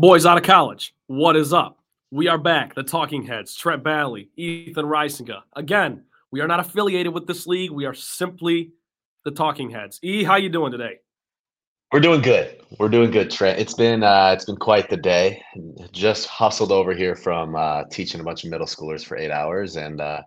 Boys out of college, what is up? We are back, the Talking Heads, Trent Bally, Ethan Reisinger. Again, we are not affiliated with this league. We are simply the Talking Heads. E, how you doing today? We're doing good. We're doing good, Trent. It's been uh, it's been quite the day. Just hustled over here from uh, teaching a bunch of middle schoolers for eight hours, and uh,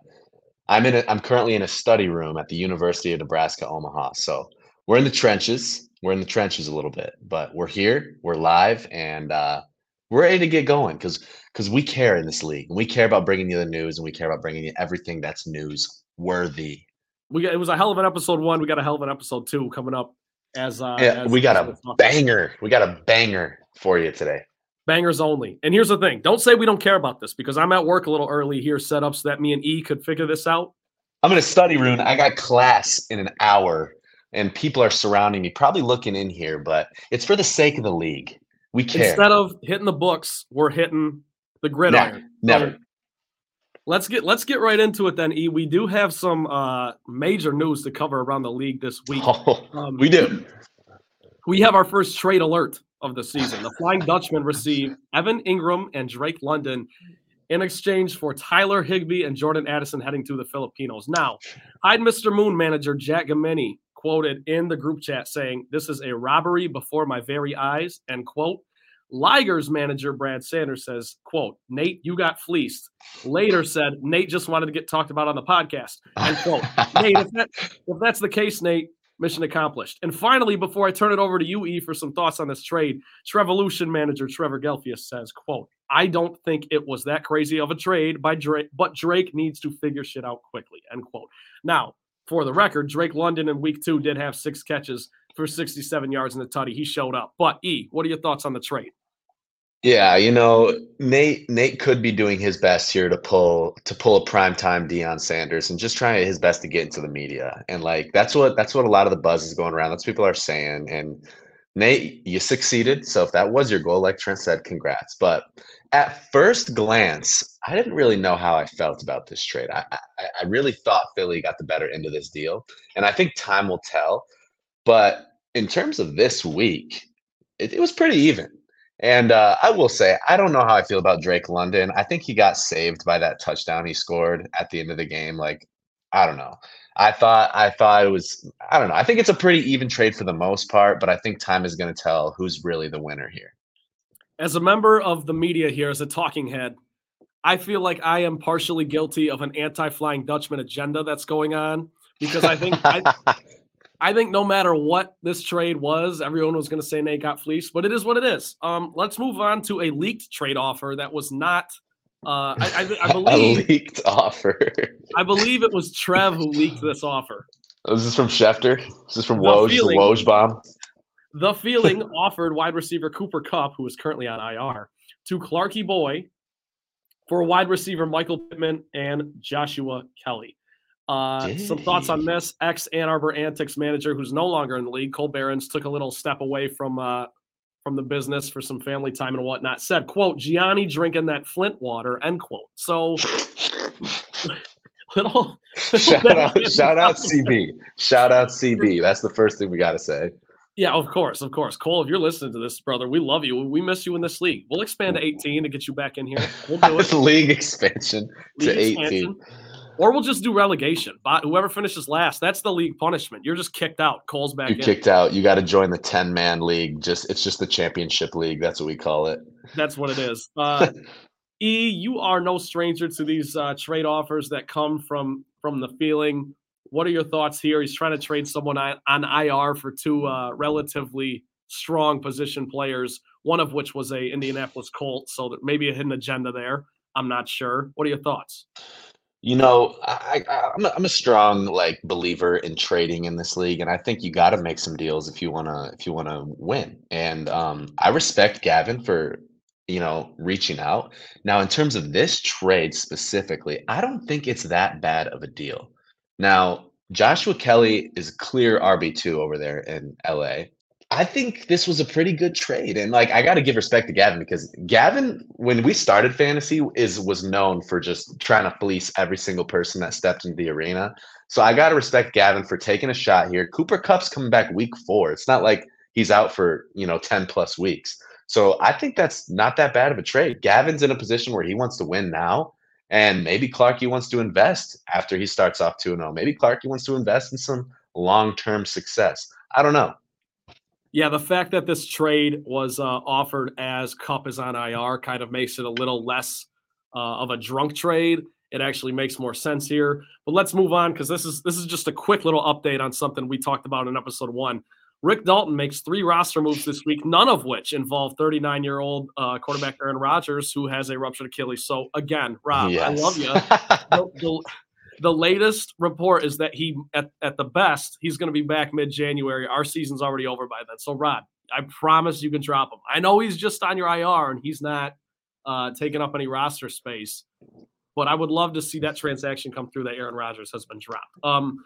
I'm in. A, I'm currently in a study room at the University of Nebraska Omaha. So we're in the trenches we're in the trenches a little bit, but we're here, we're live, and uh, we're ready to get going because because we care in this league. We care about bringing you the news, and we care about bringing you everything that's news worthy. We got it was a hell of an episode one. We got a hell of an episode two coming up. As uh, yeah, as, we got a banger. We got a banger for you today. Bangers only. And here's the thing: don't say we don't care about this because I'm at work a little early here, set up so that me and E could figure this out. I'm in a study room. I got class in an hour and people are surrounding me, probably looking in here, but it's for the sake of the league. We care. Instead of hitting the books, we're hitting the gridiron. Never. never. let's get let's get right into it then. E, we do have some uh, major news to cover around the league this week. Oh, um, we do. We have our first trade alert of the season. The Flying Dutchman receive Evan Engram and Drake London in exchange for Tyler Higbee and Jordan Addison heading to the Filipinos. Now, Hide Mr. Moon manager Jack Gamini quoted in the group chat saying, This is a robbery before my very eyes, end quote. Liger's manager, Brad Sanders, says, quote, Nate, you got fleeced. Later said, Nate just wanted to get talked about on the podcast. End quote. Nate, if, that, if that's the case, Nate, mission accomplished. And finally, before I turn it over to you, E, for some thoughts on this trade, Trevolution manager Trevor Gelfius says, quote, I don't think it was that crazy of a trade by Drake, but Drake needs to figure shit out quickly, end quote. Now, for the record, Drake London in week two did have six catches for 67 yards in the tutty. He showed up. But E, what are your thoughts on the trade? Yeah, you know, Nate Nate could be doing his best here to pull to pull a prime time Deion Sanders and just trying his best to get into the media. And like that's what that's what a lot of the buzz is going around. That's people are saying. And Nate, you succeeded. So if that was your goal, like Trent said, congrats. But at first glance, I didn't really know how I felt about this trade. I, I, I really thought Philly got the better end of this deal, and I think time will tell. But in terms of this week, it, it was pretty even. And uh, I will say, I don't know how I feel about Drake London. I think he got saved by that touchdown he scored at the end of the game. Like, I don't know. I thought I thought it was I don't know. I think it's a pretty even trade for the most part, but I think time is going to tell who's really the winner here. As a member of the media here, as a talking head, I feel like I am partially guilty of an anti-flying Dutchman agenda that's going on because I think I, I think no matter what this trade was, everyone was going to say Nate got fleeced, but it is what it is. Um, let's move on to a leaked trade offer that was not. Uh, I, I, I believe a leaked offer. I believe it was Trev who leaked this offer. This Is this from Schefter? This is this from Woj? The Woj bomb. The feeling offered wide receiver Cooper Kupp, who is currently on IR, to Clarky Boy for wide receiver Michael Pittman and Joshua Kelley. Uh, some thoughts on this. Ex Ann Arbor Antics manager, who's no longer in the league, Cole Behrens, took a little step away from uh, from the business for some family time and whatnot. Said, "quote Gianni drinking that Flint water." End quote. So, little shout out, shout out CB, shout out CB. That's the first thing we got to say. Yeah, of course, of course. Cole, if you're listening to this, brother, we love you. We miss you in this league. We'll expand to 18 to get you back in here. We'll do it. league expansion league to 18. Or we'll just do relegation. But whoever finishes last, that's the league punishment. You're just kicked out. Cole's back You're in. kicked out. You got to join the 10 man league. Just it's just the championship league. That's what we call it. That's what it is. Uh, e, you are no stranger to these uh, trade offers that come from from the feeling what are your thoughts here? He's trying to trade someone on, IR for two uh, relatively strong position players, one of which was a Indianapolis Colt, so maybe a hidden agenda there. I'm not sure. What are your thoughts? You know, I, am a, I'm a strong like believer in trading in this league, and I think you got to make some deals if you wanna if you wanna win. And um, I respect Gavin for you know reaching out. Now, in terms of this trade specifically, I don't think it's that bad of a deal. Now, Joshua Kelley is clear RB2 over there in LA. I think this was a pretty good trade. And like I got to give respect to Gavin because Gavin when we started fantasy is was known for just trying to fleece every single person that stepped into the arena. So I got to respect Gavin for taking a shot here. Cooper Kupp's coming back week 4. It's not like he's out for, you know, 10 plus weeks. So I think that's not that bad of a trade. Gavin's in a position where he wants to win now. And maybe Clarky wants to invest after he starts off 2 0. Maybe Clarky wants to invest in some long term success. I don't know. Yeah, the fact that this trade was uh, offered as Kupp is on IR kind of makes it a little less uh, of a drunk trade. It actually makes more sense here. But let's move on because this is this is just a quick little update on something we talked about in episode one. Rick Dalton makes three roster moves this week, none of which involve 39 year old uh, quarterback Aaron Rodgers, who has a ruptured Achilles. So, again, Rob, yes. I love you. the, the, the, latest report is that he, at, at the best, he's going to be back mid January. Our season's already over by then. So, Rob, I promise you can drop him. I know he's just on your IR and he's not uh, taking up any roster space, but I would love to see that transaction come through that Aaron Rodgers has been dropped. Um,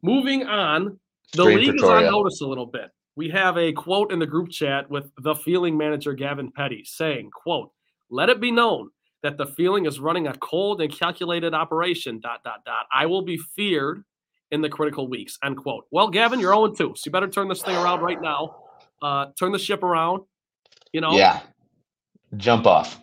moving on the league Pretoria. is on notice a little bit. We have a quote in the group chat with the feeling manager Gavin Petty saying, quote, let it be known that the feeling is running a cold and calculated operation, dot, dot, dot. I will be feared in the critical weeks, end quote. Well, Gavin, you're 0 2, so you better turn this thing around right now. Uh, turn the ship around, you know? Yeah. Jump off.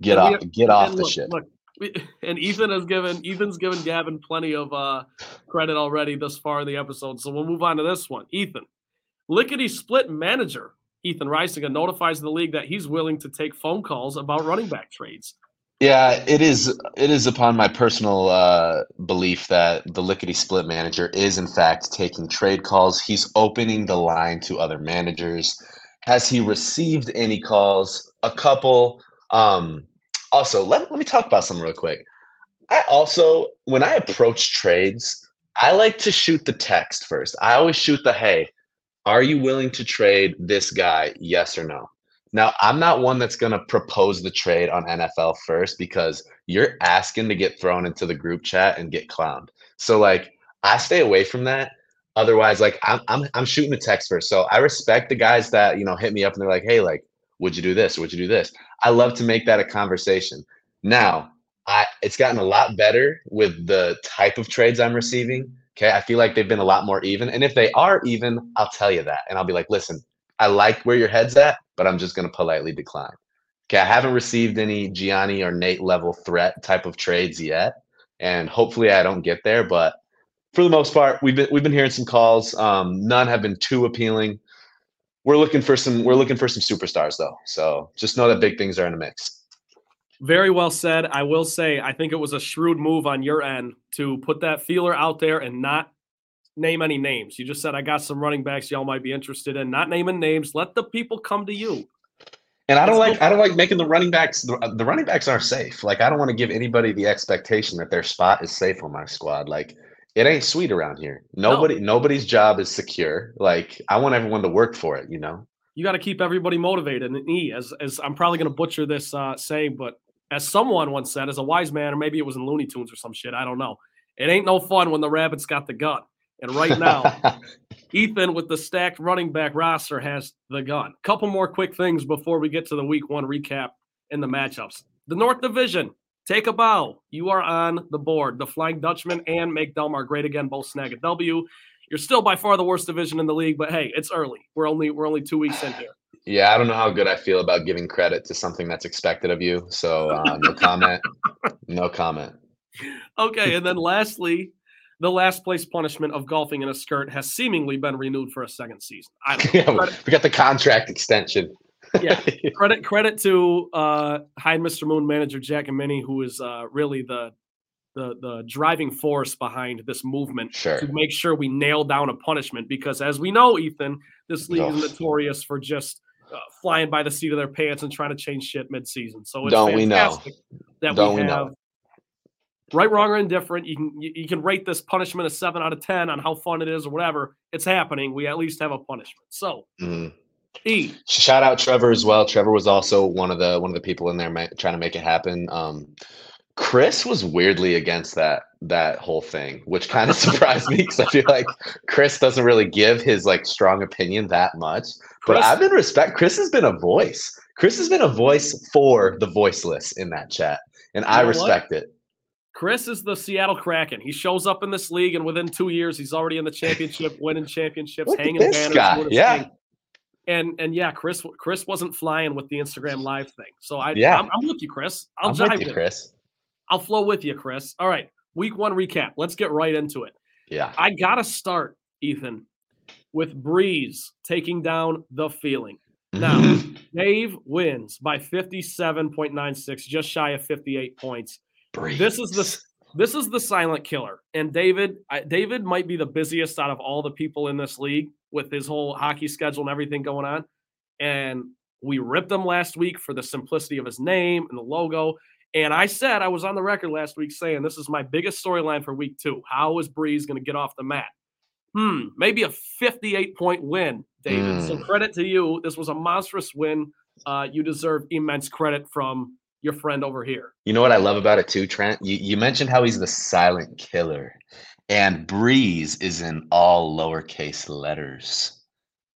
Get off. Get off the ship. Look, and Ethan has given Ethan's given Gavin plenty of uh, credit already thus far in the episode. So we'll move on to this one. Ethan, lickety split manager Ethan Reisinger notifies the league that he's willing to take phone calls about running back trades. Yeah, it is. It is upon my personal uh, belief that the lickety split manager is in fact taking trade calls. He's opening the line to other managers. Has he received any calls? A couple. Um, also, let, let me talk about something real quick. I also, when I approach trades, I like to shoot the text first. I always shoot the hey, are you willing to trade this guy? Yes or no? Now, I'm not one that's going to propose the trade on NFL first because you're asking to get thrown into the group chat and get clowned. So, like, I stay away from that. Otherwise, like, I'm, I'm, I'm shooting the text first. So I respect the guys that, you know, hit me up and they're like, hey, like, would you do this? Would you do this? I love to make that a conversation. Now, I it's gotten a lot better with the type of trades I'm receiving. Okay. I feel like they've been a lot more even. And if they are even, I'll tell you that. And I'll be like, listen, I like where your head's at, but I'm just going to politely decline. Okay. I haven't received any Gianni or Nate level threat type of trades yet. And hopefully I don't get there. But for the most part, we've been we've been hearing some calls. Um, none have been too appealing we're looking for some we're looking for some superstars though. So just know that big things are in the mix. Very well said. I will say I think it was a shrewd move on your end to put that feeler out there and not name any names. You just said I got some running backs y'all might be interested in. Not naming names. Let the people come to you. And I don't like I don't like making the running backs the, the running backs aren't safe. Like I don't want to give anybody the expectation that their spot is safe on my squad. Like it ain't sweet around here. Nobody, no. nobody's job is secure. Like I want everyone to work for it. You know. You got to keep everybody motivated. And E, as as I'm probably going to butcher this uh, saying, but as someone once said, as a wise man, or maybe it was in Looney Tunes or some shit, I don't know. It ain't no fun when the rabbit's got the gun. And right now, Ethan with the stacked running back roster has the gun. Couple more quick things before we get to the week one recap in the matchups. The North Division, Take a bow. You are on the board. The Flying Dutchman and Make Delmar great again both snag a W. You're still by far the worst division in the league, but hey, it's early. We're only we're only two weeks in here. Yeah, I don't know how good I feel about giving credit to something that's expected of you. So uh, no comment. no comment. Okay, and then lastly, the last place punishment of golfing in a skirt has seemingly been renewed for a second season. I don't know. yeah, we got the contract extension yeah, credit credit to uh, Hide Mr. Moon manager Jack Gamini, who is uh, really the the the driving force behind this movement sure. to make sure we nail down a punishment. Because as we know, Ethan, this league is notorious for just uh, flying by the seat of their pants and trying to change shit mid-season. So it's Don't we know that Don't we have. know. Right, wrong, or indifferent. You can you, you can rate this punishment a seven out of ten on how fun it is or whatever. It's happening. We at least have a punishment. So mm-hmm. E. Shout out Trevor as well. Trevor was also one of the one of the people in there ma- trying to make it happen. Um, Chris was weirdly against that that whole thing, which kind of surprised me because I feel like Chris doesn't really give his like strong opinion that much. Chris, but I've been respect. Chris has been a voice. Chris has been a voice for the voiceless in that chat, and I respect what? it. Chris is the Seattle Kraken. He shows up in this league, and within two years, he's already in the championship, winning championships, Look hanging this banners. Guy. Yeah. Thing. And and yeah, Chris Chris wasn't flying with the Instagram live thing. So I Yeah. I'm, I'm with you, Chris. I'll I'm with with you, Chris. I'll flow with you, Chris. All right, week one recap. Let's get right into it. Yeah. I gotta start, Ethan, with Breeze taking down the feeling. Now, Dave wins by 57.96, just shy of 58 points. This is the this is the silent killer. And David, I, David might be the busiest out of all the people in this league with his whole hockey schedule and everything going on. And we ripped him last week for the simplicity of his name and the logo. And I said I was on the record last week saying this is my biggest storyline for week two. How is Breeze going to get off the mat? Hmm, maybe a 58 point win, David. So Mm. credit to you. This was a monstrous win. Uh, you deserve immense credit from your friend over here. You know what I love about it too, Trent? You, you mentioned how he's the silent killer, and Breeze is in all lowercase letters.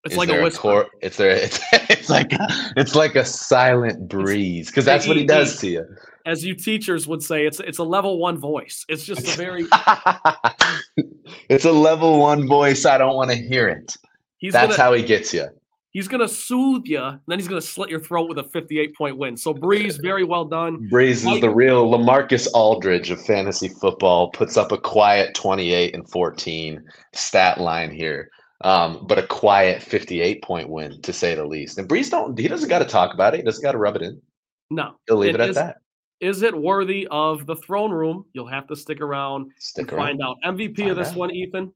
It's Is like a whisper. cor- it's there. It's, it's like it's like a silent breeze because that's what he does to you. As you teachers would say, it's it's a level one voice. It's just a very it's a level one voice. I don't want to hear it. he's That's gonna how he gets you. He's gonna soothe you, and then he's gonna slit your throat with a 58 point win. So Breeze, very well done. Breeze is the real Lamarcus Aldridge of fantasy football. Puts up a quiet 28 and 14 stat line here, um, but a quiet 58 point win to say the least. And Breeze don't he doesn't got to talk about it. He doesn't got to rub it in. No, He'll leave It it, at is- that. is it worthy of the throne room? You'll have to stick around Stick and around. find out. MVP Find of this out. one, Ethan.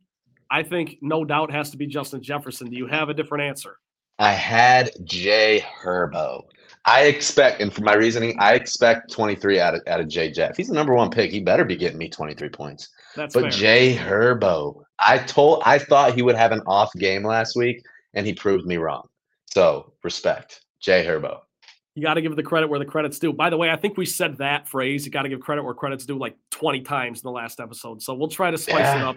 I think no doubt has to be Justin Jefferson. Do you have a different answer? I had Jay Herbo. I expect, and for my reasoning, I expect 23 out of, out of Jay Jeff. He's the number one pick. He better be getting me 23 points. That's But fair. Jay Herbo, I told, I thought he would have an off game last week, and he proved me wrong. So respect, Jay Herbo. You got to give the credit where the credit's due. By the way, I think we said that phrase. You got to give credit where credit's due like 20 times in the last episode. So we'll try to spice it up.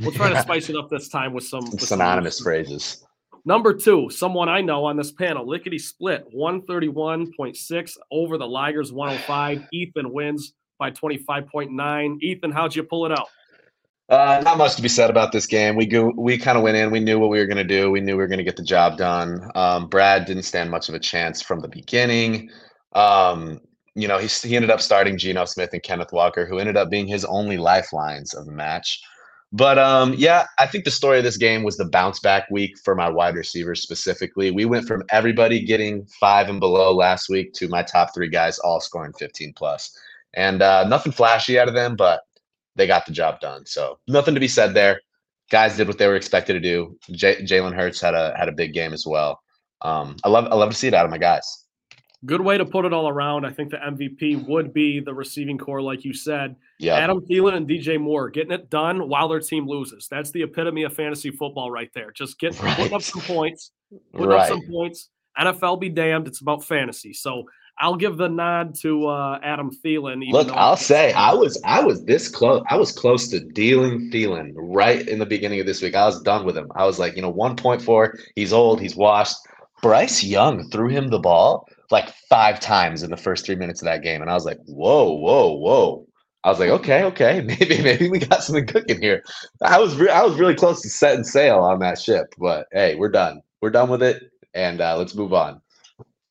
We'll try to spice it up this time with some with synonymous new- phrases. Number two, someone I know on this panel, lickety split, 131.6 over the Ligers 105. Ethan wins by 25.9. Ethan, how'd you pull it out? Uh, not much to be said about this game. We go, we kind of went in. We knew what we were going to do. We knew we were going to get the job done. Um, Brad didn't stand much of a chance from the beginning. Um, you know, he, he ended up starting Geno Smith and Kenneth Walker, who ended up being his only lifelines of the match. But um, yeah, I think the story of this game was the bounce back week for my wide receivers specifically. We went from everybody getting five and below last week to my top three guys all scoring 15 plus. And uh, nothing flashy out of them, but they got the job done. So nothing to be said there. Guys did what they were expected to do. J- Jalen Hurts had a had a big game as well. Um, I love I love to see it out of my guys. Good way to put it all around. I think the MVP would be the receiving corps, like you said. Yeah, Adam Thielen and DJ Moore getting it done while their team loses. That's the epitome of fantasy football right there. Just get putting up some points, putting up some points. NFL be damned, it's about fantasy. So I'll give the nod to uh, Adam Thielen. Look, I'll say I was I was this close. I was close to dealing Thielen right in the beginning of this week. I was done with him. I was like, you know, 1.4. He's old. He's washed. Bryce Young threw him the ball like five times in the first three minutes of that game, and I was like, whoa, whoa, whoa. I was like, okay, okay, maybe maybe we got something cooking here. I was re- I was really close to setting sail on that ship, but hey, we're done. We're done with it, and uh, let's move on.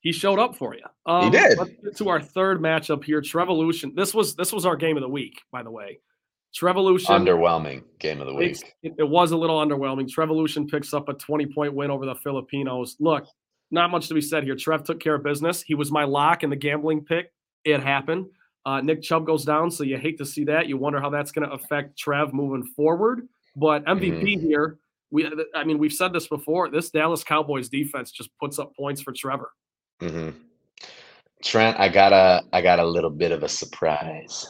he showed up for you. Um, did. Let's get to our third matchup here. Trevolution. This was this was our game of the week, by the way. Trevolution. Underwhelming game of the week. It, it was a little underwhelming. Trevolution picks up a 20 point win over the Filipinos. Look, not much to be said here. Trev took care of business. He was my lock in the gambling pick. It happened. Uh, Nick Chubb goes down, so you hate to see that. You wonder how that's going to affect Trev moving forward. But MVP here, we I mean, we've said this before. This Dallas Cowboys defense just puts up points for Trevor. hmm Trent, I got a I got a little bit of a surprise.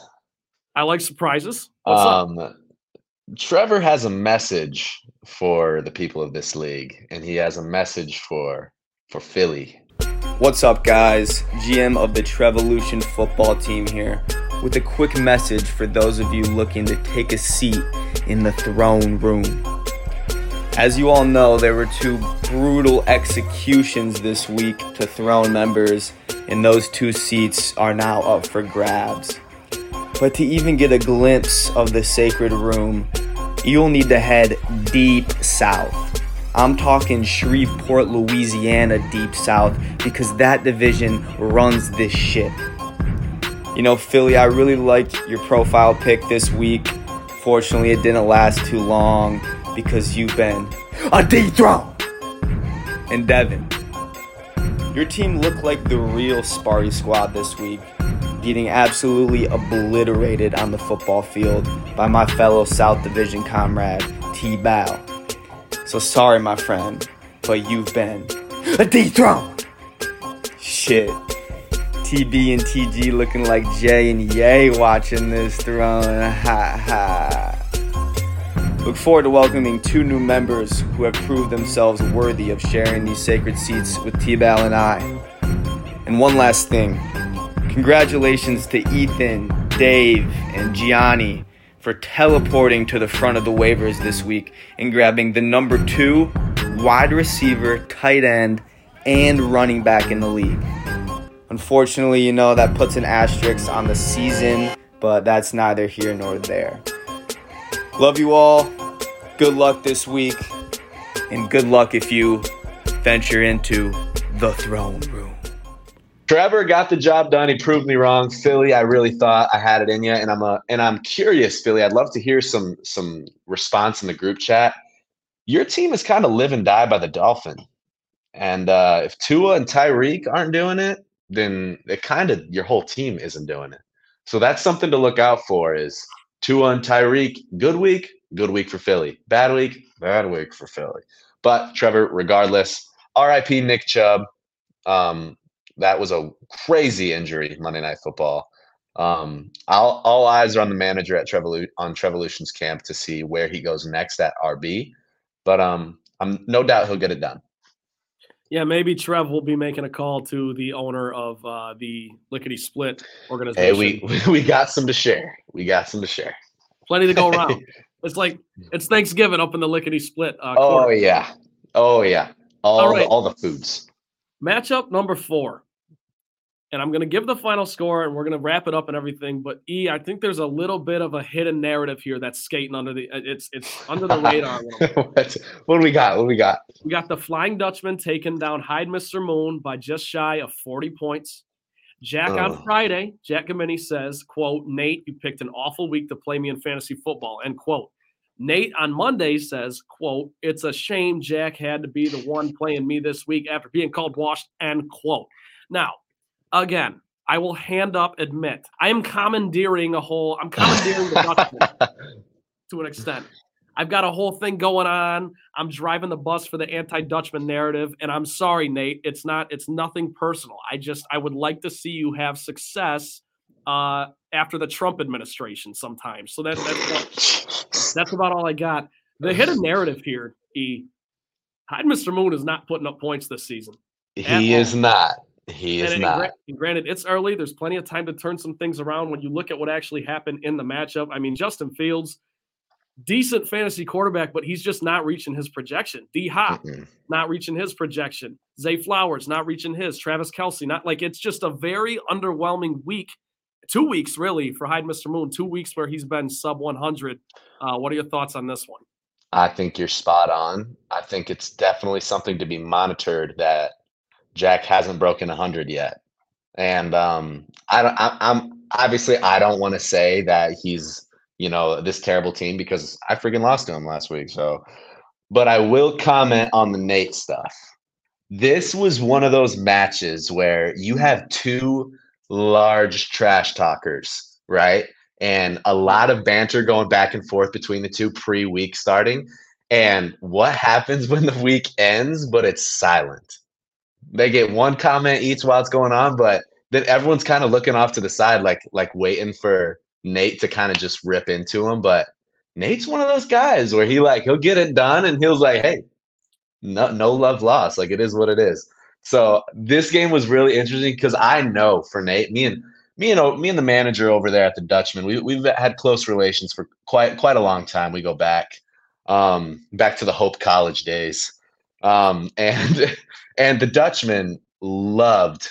I like surprises. What's up? Um, Trevor has a message for the people of this league, and he has a message for for Philly. What's up, guys? GM of the Trevolution football team here with a quick message for those of you looking to take a seat in the throne room. As you all know, there were two brutal executions this week to throne members, and those two seats are now up for grabs. But to even get a glimpse of the sacred room, you'll need to head deep south. I'm talking Shreveport, Louisiana, deep south, because that division runs this shit. You know, Philly, I really liked your profile pick this week. Fortunately, it didn't last too long because you've been a dethroned. And Devin, your team looked like the real Sparty squad this week, getting absolutely obliterated on the football field by my fellow South Division comrade, T Bow. So sorry, my friend, but you've been dethroned. Shit. TB and TG looking like Jay and Yay watching this throne. Ha ha. Look forward to welcoming two new members who have proved themselves worthy of sharing these sacred seats with T-Bal and I. And one last thing. Congratulations to Ethan, Dave, and Gianni for teleporting to the front of the waivers this week and grabbing the number two wide receiver, tight end, and running back in the league. Unfortunately, you know, that puts an asterisk on the season, but that's neither here nor there. Love you all. Good luck this week. And good luck if you venture into the throne. Trevor got the job done. He proved me wrong. Philly, I really thought I had it in you, and I'm a and I'm curious, Philly. I'd love to hear some some response in the group chat. Your team is kind of live and die by the Dolphin, and uh, if Tua and Tyreek aren't doing it, then it kind of your whole team isn't doing it. So that's something to look out for. Is Tua and Tyreek good week? Good week for Philly. Bad week? Bad week for Philly. But Trevor, regardless, R.I.P. Nick Chubb. Um, that was a crazy injury Monday Night Football. Um, all, all eyes are on the manager at Trevolu- on Trevolution's camp to see where he goes next at RB. But um, I'm no doubt he'll get it done. Yeah, maybe Trev will be making a call to the owner of uh, the Lickety Split organization. Hey, we we got some to share. We got some to share. Plenty to go around. it's like it's Thanksgiving up in the Lickety Split. Uh, oh yeah, oh yeah, all all, right. the, all the foods. Matchup number four and I'm going to give the final score and we're going to wrap it up and everything. But E, I think there's a little bit of a hidden narrative here that's skating under the uh, it's it's under the radar. what, what do we got? What do we got? We got the Flying Dutchman taking down Hyde Mr. Moon by just shy of 40 points. Jack uh. on Friday, Jack Gamini says, quote, Nate, you picked an awful week to play me in fantasy football, end quote. Nate on Monday says, quote, it's a shame Jack had to be the one playing me this week after being called washed, end quote. Now, again, I will hand up admit I am commandeering a whole. I'm commandeering the Dutchman to an extent. I've got a whole thing going on. I'm driving the bus for the anti-Dutchman narrative, and I'm sorry, Nate. It's not. It's nothing personal. I just I would like to see you have success uh, after the Trump administration sometimes. So that, that's that's about all I got. The hidden narrative here, E. Hyde Mr. Moon is not putting up points this season. He is not. He is and, not. And granted, it's early. There's plenty of time to turn some things around when you look at what actually happened in the matchup. I mean, Justin Fields, decent fantasy quarterback, but he's just not reaching his projection. D Hop, mm-hmm. not reaching his projection. Zay Flowers, not reaching his. Travis Kelce, not like it's just a very underwhelming week. Two weeks, really, for Hyde Mr. Moon. Two weeks where he's been sub 100. Uh, what are your thoughts on this one? I think you're spot on. I think it's definitely something to be monitored that Jack hasn't broken 100 yet. And um, I don't, I, I'm obviously, I don't want to say that he's, you know, this terrible team because I freaking lost to him last week. So, but I will comment on the Nate stuff. This was one of those matches where you have two large trash talkers, right? And a lot of banter going back and forth between the two pre week starting. And what happens when the week ends, but it's silent? They get one comment each while it's going on, but then everyone's kind of looking off to the side, like like waiting for Nate to kind of just rip into him. But Nate's one of those guys where he like he'll get it done and he'll like, hey, no no love lost. Like it is what it is. So this game was really interesting because I know for Nate, me and me and me and the manager over there at the Dutchman, we we've had close relations for quite quite a long time. We go back um, back to the Hope College days, um, and and the Dutchman loved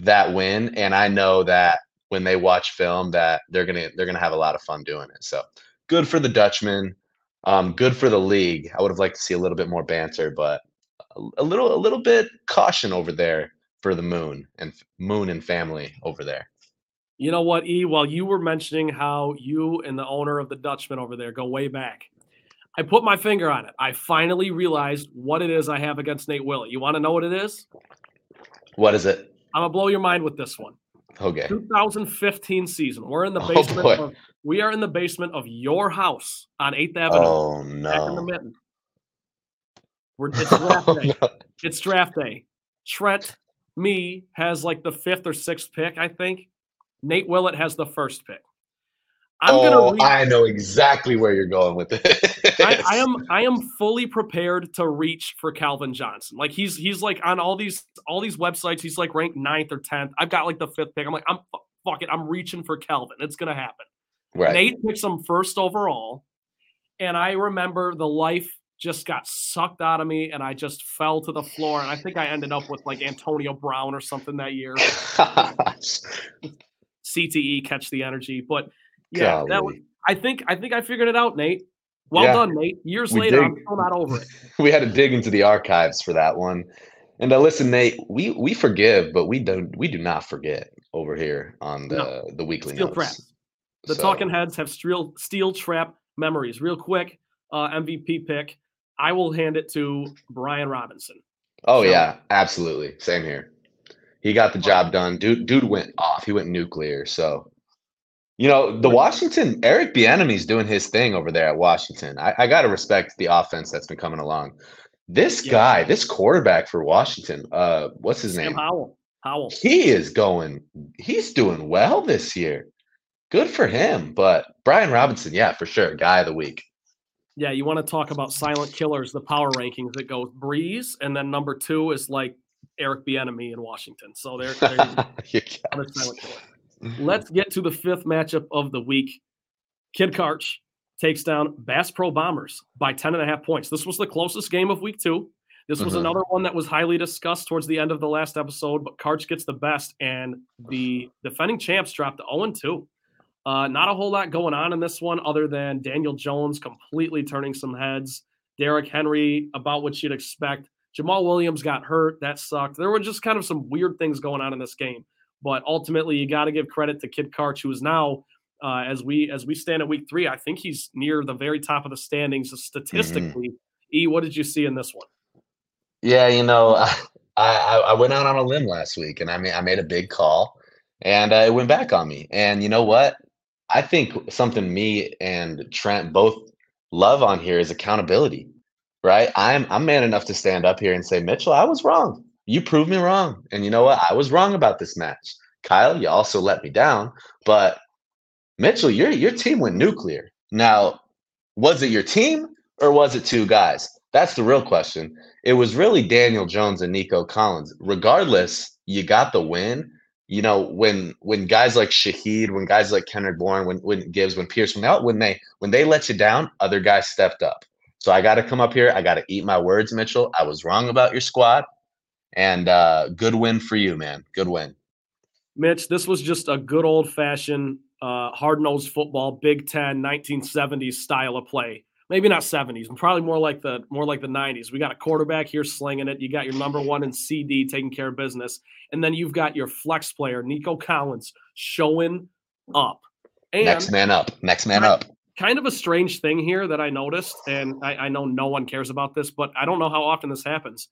that win, and I know that when they watch film that they're gonna they're gonna have a lot of fun doing it. So good for the Dutchman. Um, good for the league. I would have liked to see a little bit more banter, but a, little a little bit caution over there for the moon and moon and family over there. You know what, E? While you were mentioning how you and the owner of the Dutchman over there go way back, I put my finger on it. I finally realized what it is I have against Nate Willett. You want to know what it is? What is it? I'm gonna blow your mind with this one. Okay. 2015 season. We're in the Oh, basement. boy. of, we are in the basement of your house on 8th Avenue, Oh back in the no. mitten. We're, it's draft Oh, day. no. It's draft day. Trent, me has like the fifth or sixth pick, I think. Nate Willett has the first pick. I'm oh, gonna I know exactly where you're going with it. I, I am I am fully prepared to reach for Calvin Johnson. Like he's he's like on all these all these websites. He's like ranked ninth or tenth. I've got like the fifth pick. I'm like I'm fuck it. I'm reaching for Calvin. It's gonna happen. Right. Nate picks him first overall, and I remember the life just got sucked out of me, and I just fell to the floor. And I think I ended up with like Antonio Brown or something that year. CTE catch the energy, but yeah, that was, I think I think I figured it out, Nate. Well Yeah. done, Nate. Years We later, I'm still not over it. we had to dig into the archives for that one. And uh, listen, Nate, we we forgive, but we don't we do not forget over here on the No. the weekly Steel notes. trap. The So, talking heads have steel steel trap memories. Real quick, uh, MVP pick. I will hand it to Brian Robinson. Oh so- yeah, absolutely. Same here. He got the job done. Dude, dude went off. He went nuclear. So, you know, the Washington Eric Bieniemy's doing his thing over there at Washington. I, I got to respect the offense that's been coming along. This Yeah. guy, this quarterback for Washington, uh, what's his Sam name? Howell. Howell. He is going. He's doing well this year. Good for him. But Brian Robinson, yeah, for sure, guy of the week. Yeah, you want to talk about silent killers, the power rankings. that go Breeze, and then number two is like Eric Bieniemy in Washington. So they're, they're silent killer. Let's get to the fifth matchup of the week. Kid Karch takes down Bass Pro Bombers by 10 and a half points. This was the closest game of week two. This was Mhm. another one that was highly discussed towards the end of the last episode, but Karch gets the best, and the defending champs dropped to 0 2. Uh, not a whole lot going on in this one other than Daniel Jones completely turning some heads. Derrick Henry, about what you'd expect. Jamaal Williams got hurt. That sucked. There were just kind of some weird things going on in this game. But ultimately, you got to give credit to Kid Karch, who is now, uh, as we as we stand at week three, I think he's near the very top of the standings statistically. E, what did you see in this one? Yeah, you know, I, I I went out on a limb last week, and I made I made a big call, and uh, it went back on me. And you know what? I think something me and Trent both love on here is accountability, right? I'm I'm man enough to stand up here and say, Mitchell, I was wrong. You proved me wrong, and you know what? I was wrong about this match. Kyle, you also let me down, but Mitchell, your your team went nuclear. Now, was it your team or was it two guys? That's the real question it was really Daniel Jones and Nico Collins. Regardless, you got the win. You know, when when guys like Shaheed, when guys like Kendrick Bourne, when when Gibbs, when Pierce, when they when they when they let you down, other guys stepped up. So I got to come up here. I got to eat my words, Mitchell. I was wrong about your squad, and uh, good win for you, man. Good win. Mitch, this was just a good old fashioned, uh, hard nosed football, Big Ten, 1970s style of play. Maybe not 70s, probably more like the more like the 90s. We got a quarterback here slinging it. You got your number one and CD taking care of business, and then you've got your flex player Nico Collins showing up. And Next man up. Next man up. kind of a strange thing here that I noticed, and I, I know no one cares about this, but I don't know how often this happens.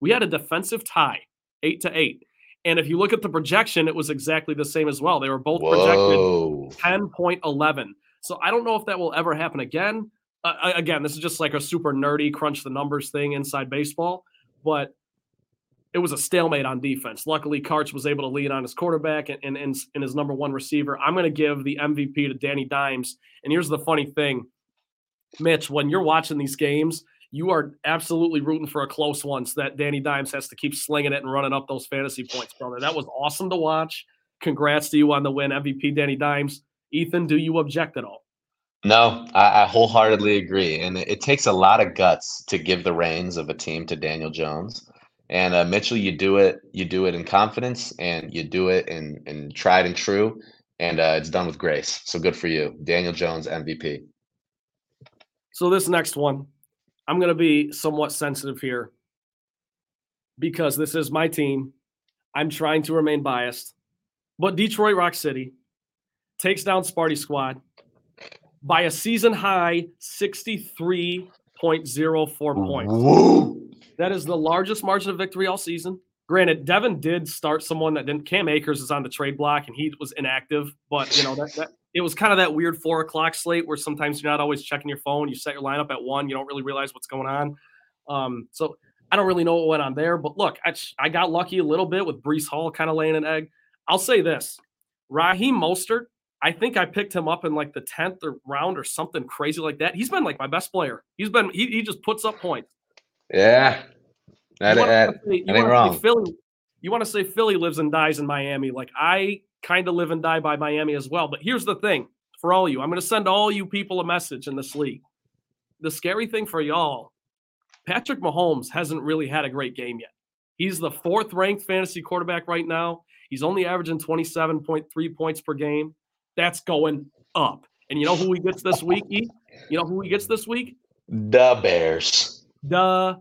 We had a defensive tie, eight to eight. And if you look at the projection, it was exactly the same as well. They were both projected 10.11. So I don't know if that will ever happen again. Uh, again, this is just like a super nerdy crunch the numbers thing inside baseball, but it was a stalemate on defense. Luckily, Karch was able to lead on his quarterback and, and, and, and his number one receiver. I'm going to give the MVP to Danny Dimes. And here's the funny thing Mitch, when you're watching these games, you are absolutely rooting for a close one so that Danny Dimes has to keep slinging it and running up those fantasy points, brother. That was awesome to watch. Congrats to you on the win, MVP Danny Dimes. Ethan, do you object at all? No, I, I wholeheartedly agree, and it, it takes a lot of guts to give the reins of a team to Daniel Jones. And uh, Mitchell, you do it. You do it in confidence, and you do it in in tried and true, and uh, it's done with grace. So good for you, Daniel Jones, MVP. So this next one, I'm going to be somewhat sensitive here because this is my team. I'm trying to remain biased. But Detroit Rock City takes down Sparty Squad by a season high 63.04 points. Woo! That is the largest margin of victory all season. Granted, Devin did start someone that didn't. Cam Akers is on the trade block and he was inactive, but you know that, that it was kind of that weird four o'clock slate where sometimes you're not always checking your phone. You set your lineup at one, you don't really realize what's going on. Um, so I don't really know what went on there. But look, I, I got lucky a little bit with Breece Hall kind of laying an egg. I'll say this: Raheem Mostert. I think I picked him up in like the tenth or round or something crazy like that. He's been like my best player. He's been he, he just puts up points. Yeah, that, You wanna that, you that ain't wrong. Philly, you want to say Philly lives and dies in Miami. Like I kind of live and die by Miami as well. But here's the thing for all you, I'm going to send all you people a message in this league. The scary thing for y'all, Patrick Mahomes hasn't really had a great game yet. He's the fourth ranked fantasy quarterback right now. He's only averaging 27.3 points per game. That's going up. And you know who he gets this week? E? You know who he gets this week? the Bears. the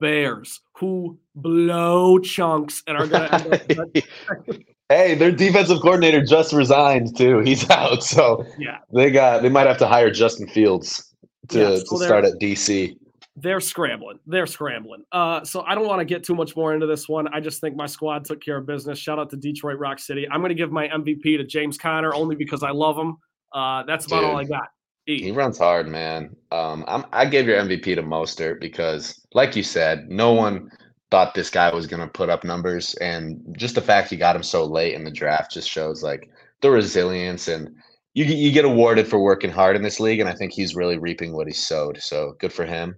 Bears, who blow chunks and are going to end up. hey, their defensive coordinator just resigned too. He's out, so Yeah. they got they might have to hire Justin Fields to, Yeah, to so they're- start at DC. They're scrambling. They're scrambling. Uh, so I don't want to get too much more into this one. I just think my squad took care of business. Shout out to Detroit Rock City. I'm going to give my MVP to James Conner only because I love him. Uh, that's about all I got. E. He runs hard, man. Um, I'm, I gave your MVP to Mostert because, like you said, no one thought this guy was going to put up numbers, and just the fact you got him so late in the draft just shows like the resilience and you you get awarded for working hard in this league, and I think he's really reaping what he sowed. So good for him.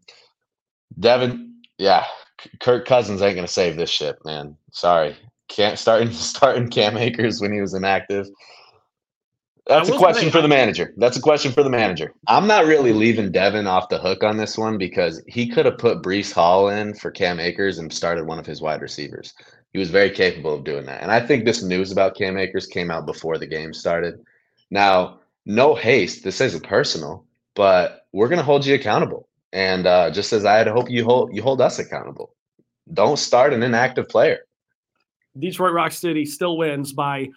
Devin, yeah, Kirk Cousins ain't going to save this ship, man. Sorry, can't starting starting Cam Akers when he was inactive. That's a question say, for the manager. That's a question for the manager. I'm not really leaving Devin off the hook on this one because he could have put Breece Hall in for Cam Akers and started one of his wide receivers. He was very capable of doing that. And I think this news about Cam Akers came out before the game started. Now, no haste. This isn't personal, but we're going to hold you accountable. And uh, just as I had hope you hold you hold us accountable. Don't start an inactive player. Detroit Rock City still wins by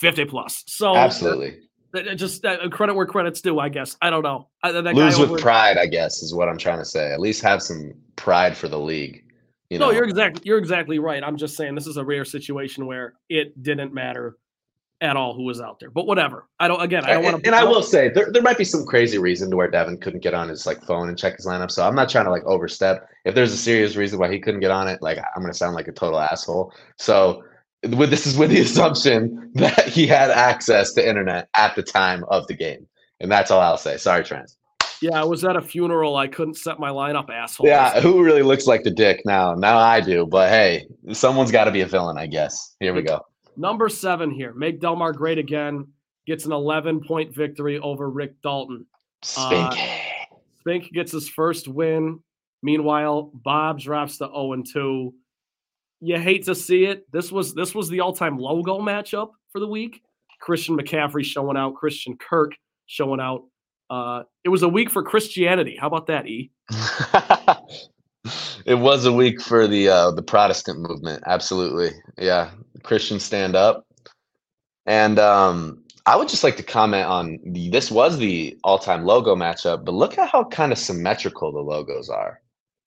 50 plus. So Absolutely. Uh, just uh, credit where credit's due, I guess. I don't know. That Lose with over- pride, I guess, is what I'm trying to say. At least have some pride for the league. You know, no, you're exactly you're exactly right. I'm just saying this is a rare situation where it didn't matter at all who was out there. But whatever. I don't again, I don't want to and I will say there, there might be some crazy reason to where Devin couldn't get on his like phone and check his lineup. So I'm not trying to like overstep. If there's a serious reason why he couldn't get on it, like I'm gonna sound like a total asshole. So this is with the assumption that he had access to internet at the time of the game. And that's all I'll say. Sorry, Trans. Yeah, I was at a funeral. I couldn't set my lineup, asshole. Yeah, who really looks like the dick now? Now I do, but hey, someone's got to be a villain, I guess. Here we go. Number seven here. Make Delmar great again. Gets an 11 point victory over Rick Dalton. Uh, Spink. Spink gets his first win. Meanwhile, Bob drops to 0 and 2. You hate to see it. This was this was the all-time logo matchup for the week. Christian McCaffrey showing out, Christian Kirk showing out. Uh, it was a week for Christianity. How about that, E? it was a week for the uh, the Protestant movement. Absolutely, yeah. Christians stand up, and um, I would just like to comment on the, this was the all time logo matchup, but look at how kind of symmetrical the logos are.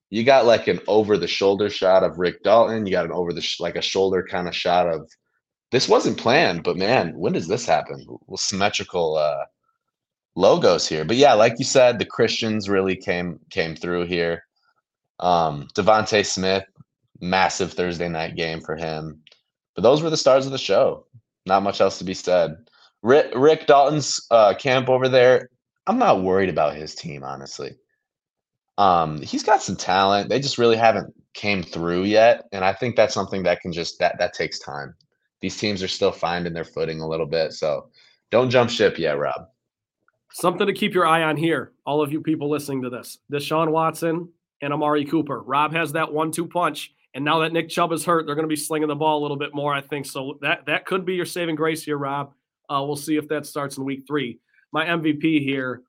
You got like an over the shoulder shot of Rick Dalton. You got an over the sh- like a shoulder kind of shot of. This wasn't planned, but man, when does this happen? Well, symmetrical uh, logos here, but yeah, like you said, the Christians really came came through here. Um, DeVonta Smith, massive Thursday night game for him. But those were the stars of the show. Not much else to be said. Rick, Rick Dalton's uh, camp over there. I'm not worried about his team, honestly. Um, he's got some talent. They just really haven't came through yet, and I think that's something that can just that that takes time. These teams are still finding their footing a little bit, so don't jump ship yet, Rob. Something to keep your eye on here, all of you people listening to this. Deshaun Watson and Amari Cooper. Rob has that one-two punch, and now that Nick Chubb is hurt, they're going to be slinging the ball a little bit more, I think. So that that could be your saving grace here, Rob. Uh, we'll see if that starts in week three. My MVP here.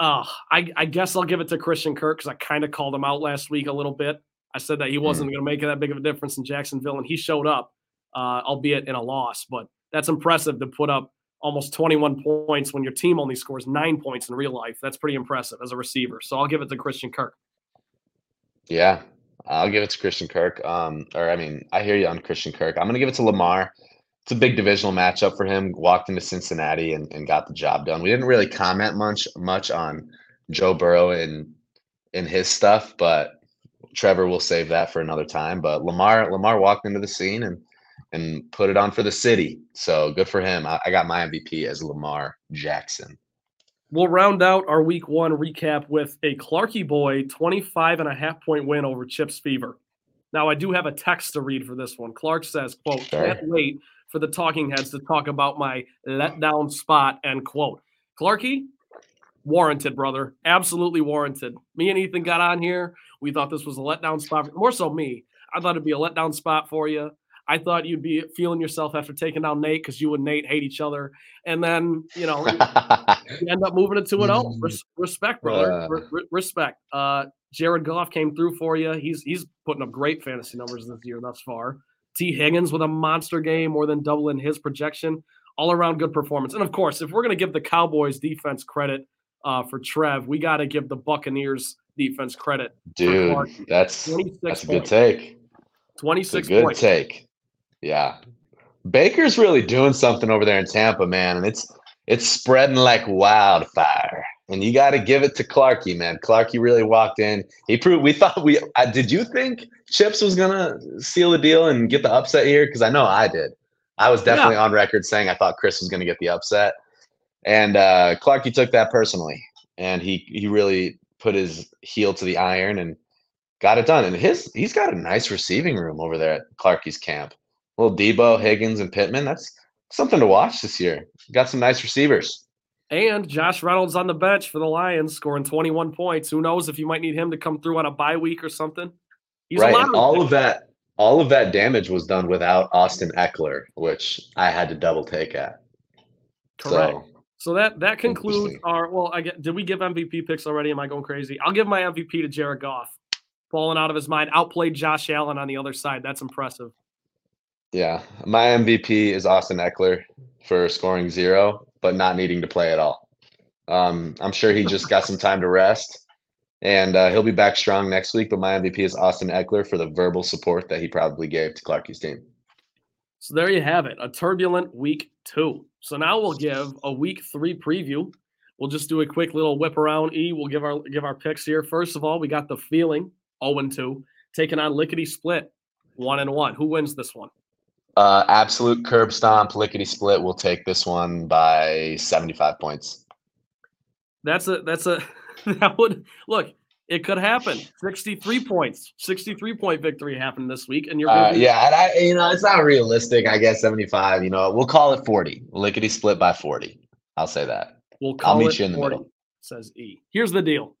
Uh, I, I guess I'll give it to Christian Kirk because I kind of called him out last week a little bit. I said that he wasn't mm. going to make that big of a difference in Jacksonville, and he showed up, uh, albeit in a loss. But that's impressive to put up almost 21 points when your team only scores nine points in real life. That's pretty impressive as a receiver. So I'll give it to Christian Kirk. Yeah, I'll give it to Christian Kirk. Um, or I mean, I hear you on Christian Kirk. I'm going to give it to Lamar it's a big divisional matchup for him. Walked into Cincinnati and, and got the job done. We didn't really comment much much on Joe Burrow and in his stuff, but Trevor will save that for another time. But Lamar Lamar walked into the scene and and put it on for the city. So good for him. I, I got my MVP as Lamar Jackson. We'll round out our week one recap with a Clarky boy 25 and a half point win over Chips Fever. Now I do have a text to read for this one. Clark says, quote, sure. can't wait for the talking heads to talk about my letdown spot, end quote. Clarky, warranted, brother. Absolutely warranted. Me and Ethan got on here. We thought this was a letdown spot. More so me. I thought it'd be a letdown spot for you. I thought you'd be feeling yourself after taking down Nate because you and Nate hate each other. And then, you know, you end up moving it to an 0. Res- respect, brother. Uh. Re- respect. Uh, Jared Goff came through for you. He's he's putting up great fantasy numbers this year thus far. Higgins with a monster game, more than doubling his projection. All around good performance. And of course, if we're going to give the Cowboys defense credit uh, for Trev, we got to give the Buccaneers defense credit. Dude, that's that's a good take. 26 good points. take. Yeah. Baker's really doing something over there in Tampa, man, and it's it's spreading like wildfire. And you got to give it to Clarky, man. Clarky really walked in. He proved. We thought we. Uh, did you think Chips was gonna seal the deal and get the upset here? Because I know I did. I was definitely yeah. on record saying I thought Chris was gonna get the upset, and uh, Clarky took that personally, and he he really put his heel to the iron and got it done. And his he's got a nice receiving room over there at Clarky's camp. Little Deebo, Higgins, and Pittman. That's something to watch this year. Got some nice receivers. And Josh Reynolds on the bench for the Lions, scoring 21 points. Who knows if you might need him to come through on a bye week or something? He's right. And all of that, all of that damage was done without Austin Ekeler, which I had to double take at. Correct. So, so that that concludes our. Well, I get. Did we give MVP picks already? Am I going crazy? I'll give my MVP to Jared Goff, falling out of his mind. Outplayed Josh Allen on the other side. That's impressive. Yeah, my MVP is Austin Ekeler for scoring zero but not needing to play at all. Um, I'm sure he just got some time to rest, and uh, he'll be back strong next week. But my MVP is Austin Ekeler for the verbal support that he probably gave to Clarky's team. So there you have it, a turbulent week two. So now we'll give a week three preview. We'll just do a quick little whip around. E, we'll give our give our picks here. First of all, we got the feeling 0 and 2, taking on Lickety Split, one and one. Who wins this one? Uh, absolute curb stomp, lickety split. We'll take this one by 75 points. That's a that's a that would look. It could happen. 63 points, 63 point victory happened this week, and you're uh, yeah. And I, you know, it's not realistic. I guess 75. You know, we'll call it 40. Lickety split by 40. I'll say that. We'll call I'll meet you in the 40, middle. Says E. Here's the deal.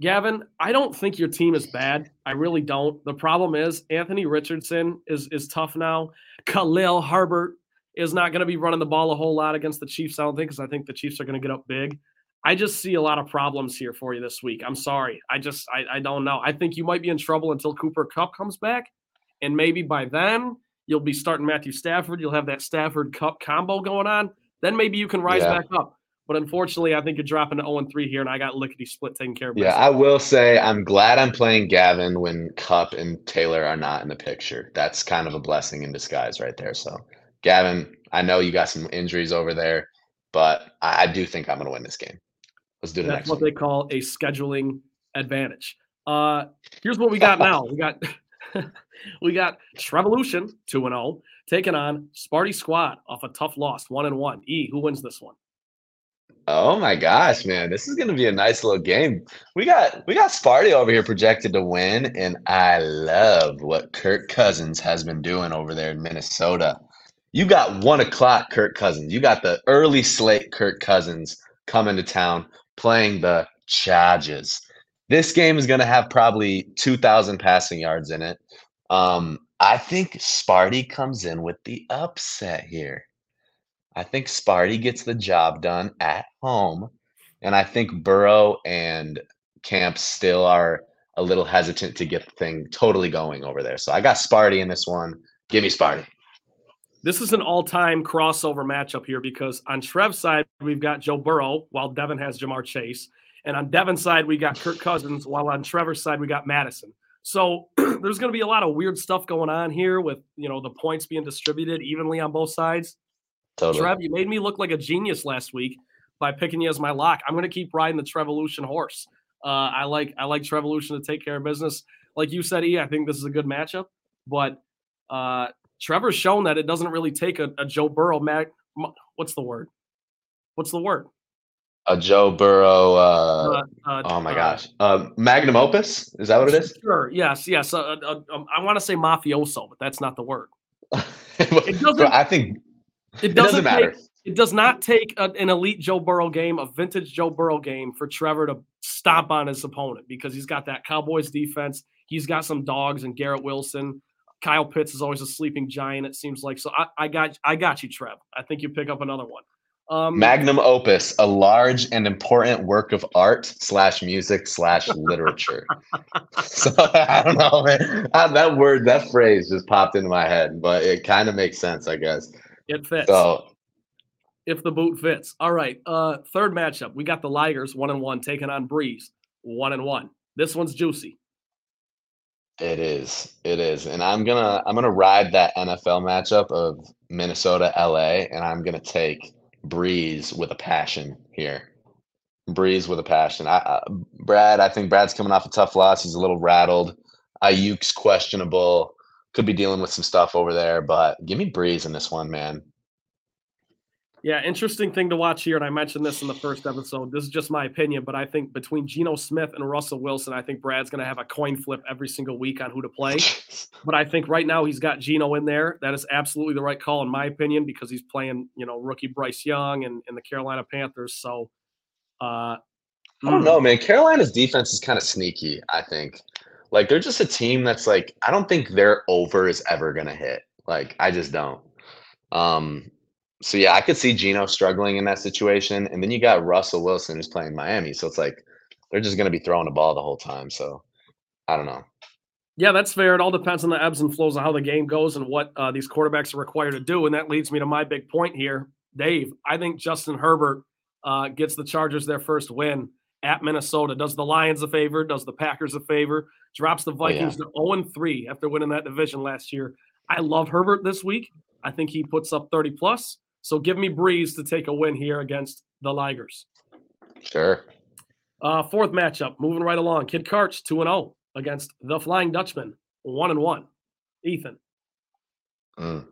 Gavin, I don't think your team is bad. I really don't. The problem is Anthony Richardson is is tough now. Khalil Herbert is not going to be running the ball a whole lot against the Chiefs, I don't think, because I think the Chiefs are going to get up big. I just see a lot of problems here for you this week. I'm sorry. I just I, I don't know. I think you might be in trouble until Cooper Kupp comes back. And maybe by then you'll be starting Matthew Stafford. You'll have that Stafford Kupp combo going on. Then maybe you can rise yeah. back up. But unfortunately, I think you're dropping to 0 3 here, and I got lickety split taking care of. Yeah, I will say I'm glad I'm playing Gavin when Kupp and Taylor are not in the picture. That's kind of a blessing in disguise right there. So, Gavin, I know you got some injuries over there, but I, I do think I'm going to win this game. Let's do the That's next what one. they call a scheduling advantage. Uh, here's what we got now. We got we got Trevolution 2 and 0 taking on Sparty Squad off a tough loss 1 and 1. E, who wins this one? Oh my gosh, man. This is gonna be a nice little game. We got we got Sparty over here projected to win, and I love what Kirk Cousins has been doing over there in Minnesota. You got one o'clock Kirk Cousins. You got the early slate Kirk Cousins coming to town playing the Chargers. This game is gonna have probably two thousand passing yards in it. Um, I think Sparty comes in with the upset here. I think Sparty gets the job done at home And I think Burrow and Camp still are a little hesitant to get the thing totally going over there. So I got Sparty in this one. Give me Sparty. This is an all-time crossover matchup here because on Trev's side we've got Joe Burrow while Devin has Ja'Marr Chase, and on Devin's side we got Kirk Cousins while on Trevor's side we got Addison. So there's going to be a lot of weird stuff going on here with you know the points being distributed evenly on both sides. Totally. Trev, you made me look like a genius last week by picking you as my lock. I'm going to keep riding the Trevolution horse. Uh, I like I like Trevolution to take care of business. Like you said, E, I think this is a good matchup, but uh, Trevor's shown that it doesn't really take a, a Joe Burrow. Mag, what's the word? What's the word? A Joe Burrow. Uh, uh, uh oh my uh, gosh, uh, magnum opus. Is that what it is? Sure. Yes. Yes. Um, I want to say mafioso, but that's not the word. it doesn't. I think it doesn't, it doesn't matter. Take, it does not take a, an elite Joe Burrow game, a vintage Joe Burrow game, for Trevor to stomp on his opponent because he's got that Cowboys defense. He's got some dogs and Garrett Wilson. Kyle Pitts is always a sleeping giant. It seems like so. I, I got I got you, Trev. I think you pick up another one. Um, Magnum opus, a large and important work of art slash music slash literature. so I don't know, man. That word, that phrase just popped into my head, but it kind of makes sense, I guess. It fits. So if the boot fits. All right. Uh third matchup. We got the Ligers one and one taking on Breeze one and one. This one's juicy. It is. It is. And I'm gonna I'm gonna ride that NFL matchup of Minnesota LA and I'm gonna take Breeze with a passion here. Breeze with a passion. I, I, Brad, I think Brad's coming off a tough loss. He's a little rattled. Aiyuk's questionable. Could be dealing with some stuff over there, but give me Breeze in this one, man. Yeah, interesting thing to watch here, and I mentioned this in the first episode. This is just my opinion, but I think between Geno Smith and Russell Wilson, I think Brad's going to have a coin flip every single week on who to play. but I think right now he's got Geno in there. That is absolutely the right call, in my opinion, because he's playing, you know, rookie Bryce Young and, and the Carolina Panthers. So, uh, I don't hmm. know, man. Carolina's defense is kind of sneaky. I think, like, they're just a team that's like, I don't think their over is ever to hit. Like, I just don't. Um, so yeah, I could see Geno struggling in that situation, and then you got Russell Wilson who's playing Miami, so it's like they're just to be throwing the ball the whole time. So I don't know. Yeah, that's fair. It all depends on the ebbs and flows of how the game goes and what uh, these quarterbacks are required to do, and that leads me to my big point here, Dave. I think Justin Herbert uh, gets the Chargers their first win at Minnesota. Does the Lions a favor? Does the Packers a favor? Drops the Vikings oh, yeah. to 0 3 after winning that division last year. I love Herbert this week. I think he puts up 30 plus. So give me Breeze to take a win here against the Ligers. Sure. Uh, fourth matchup, moving right along. Kid Karch, 2 and 0 against the Flying Dutchman, 1 and 1. Ethan. Mm.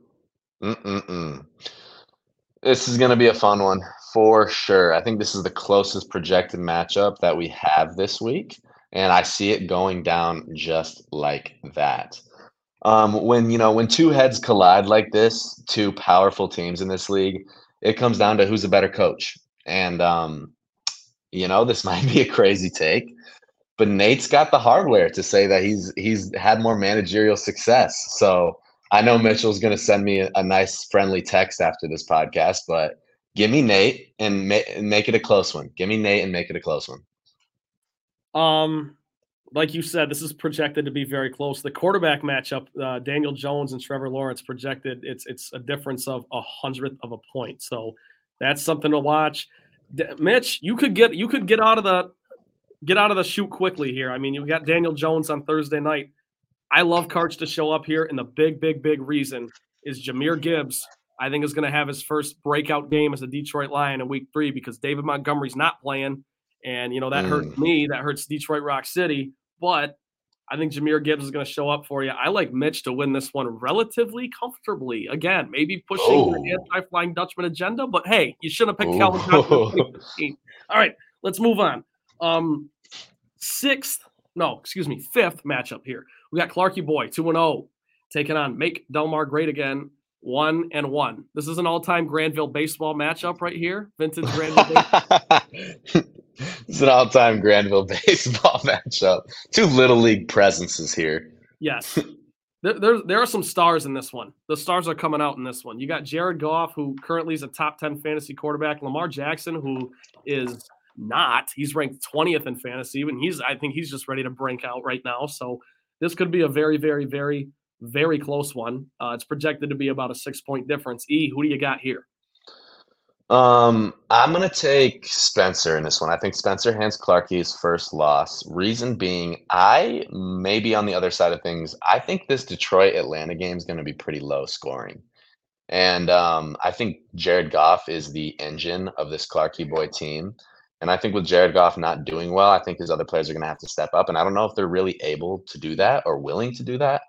Mm-mm-mm. This is going to be a fun one for sure. I think this is the closest projected matchup that we have this week. And I see it going down just like that um, when you know when two heads collide like this, two powerful teams in this league, it comes down to who's a better coach. And um, you know, this might be a crazy take, but Nate's got the hardware to say that he's he's had more managerial success. So I know Mitchell's going to send me a, a, nice friendly text after this podcast, but give me Nate and, ma- and make it a close one. Give me Nate and make it a close one. Um, like you said, this is projected to be very close. The quarterback matchup, uh, Daniel Jones and Trevor Lawrence, projected it's it's a difference of a hundredth of a point. So that's something to watch. D- Mitch, you could get you could get out of the get out of the chute quickly here. I mean, you got Daniel Jones on Thursday night. I love Karch to show up here, and the big, big, big reason is Jahmyr Gibbs. I think is going to have his first breakout game as a Detroit Lion in Week Three because David Montgomery's not playing, and you know that mm. hurts me. That hurts Detroit Rock City but I think Jahmyr Gibbs is going to show up for you. I like Mitch to win this one relatively comfortably. Again, maybe pushing oh. the anti-flying Dutchman agenda, but hey, you shouldn't have picked oh. Calvin Johnson. All right, let's move on. Um, sixth, no, excuse me, fifth matchup here. We got Clarky Boy, 2 0, taking on Make Delmar Great Again, 1 and 1. This is an all time Granville baseball matchup right here. Vintage Granville. it's an all-time Granville baseball matchup. Two little league presences here. Yes. There, there, there are some stars in this one. The stars are coming out in this one. You got Jared Goff, who currently is a top 10 fantasy quarterback, Lamar Jackson, who is not. He's ranked 20th in fantasy, and he's I think he's just ready to break out right now. So this could be a very, very, very, very close one. Uh, it's projected to be about a six point difference. E, who do you got here? Um, I'm gonna take Spencer in this one. I think Spencer hands Clarky his first loss. Reason being, I may be on the other side of things. I think this Detroit Atlanta game is gonna be pretty low scoring. And um, I think Jared Goff is the engine of this Clarky boy team. And I think with Jared Goff not doing well, I think his other players are going to have to step up. And I don't know if they're really able to do that or willing to do that.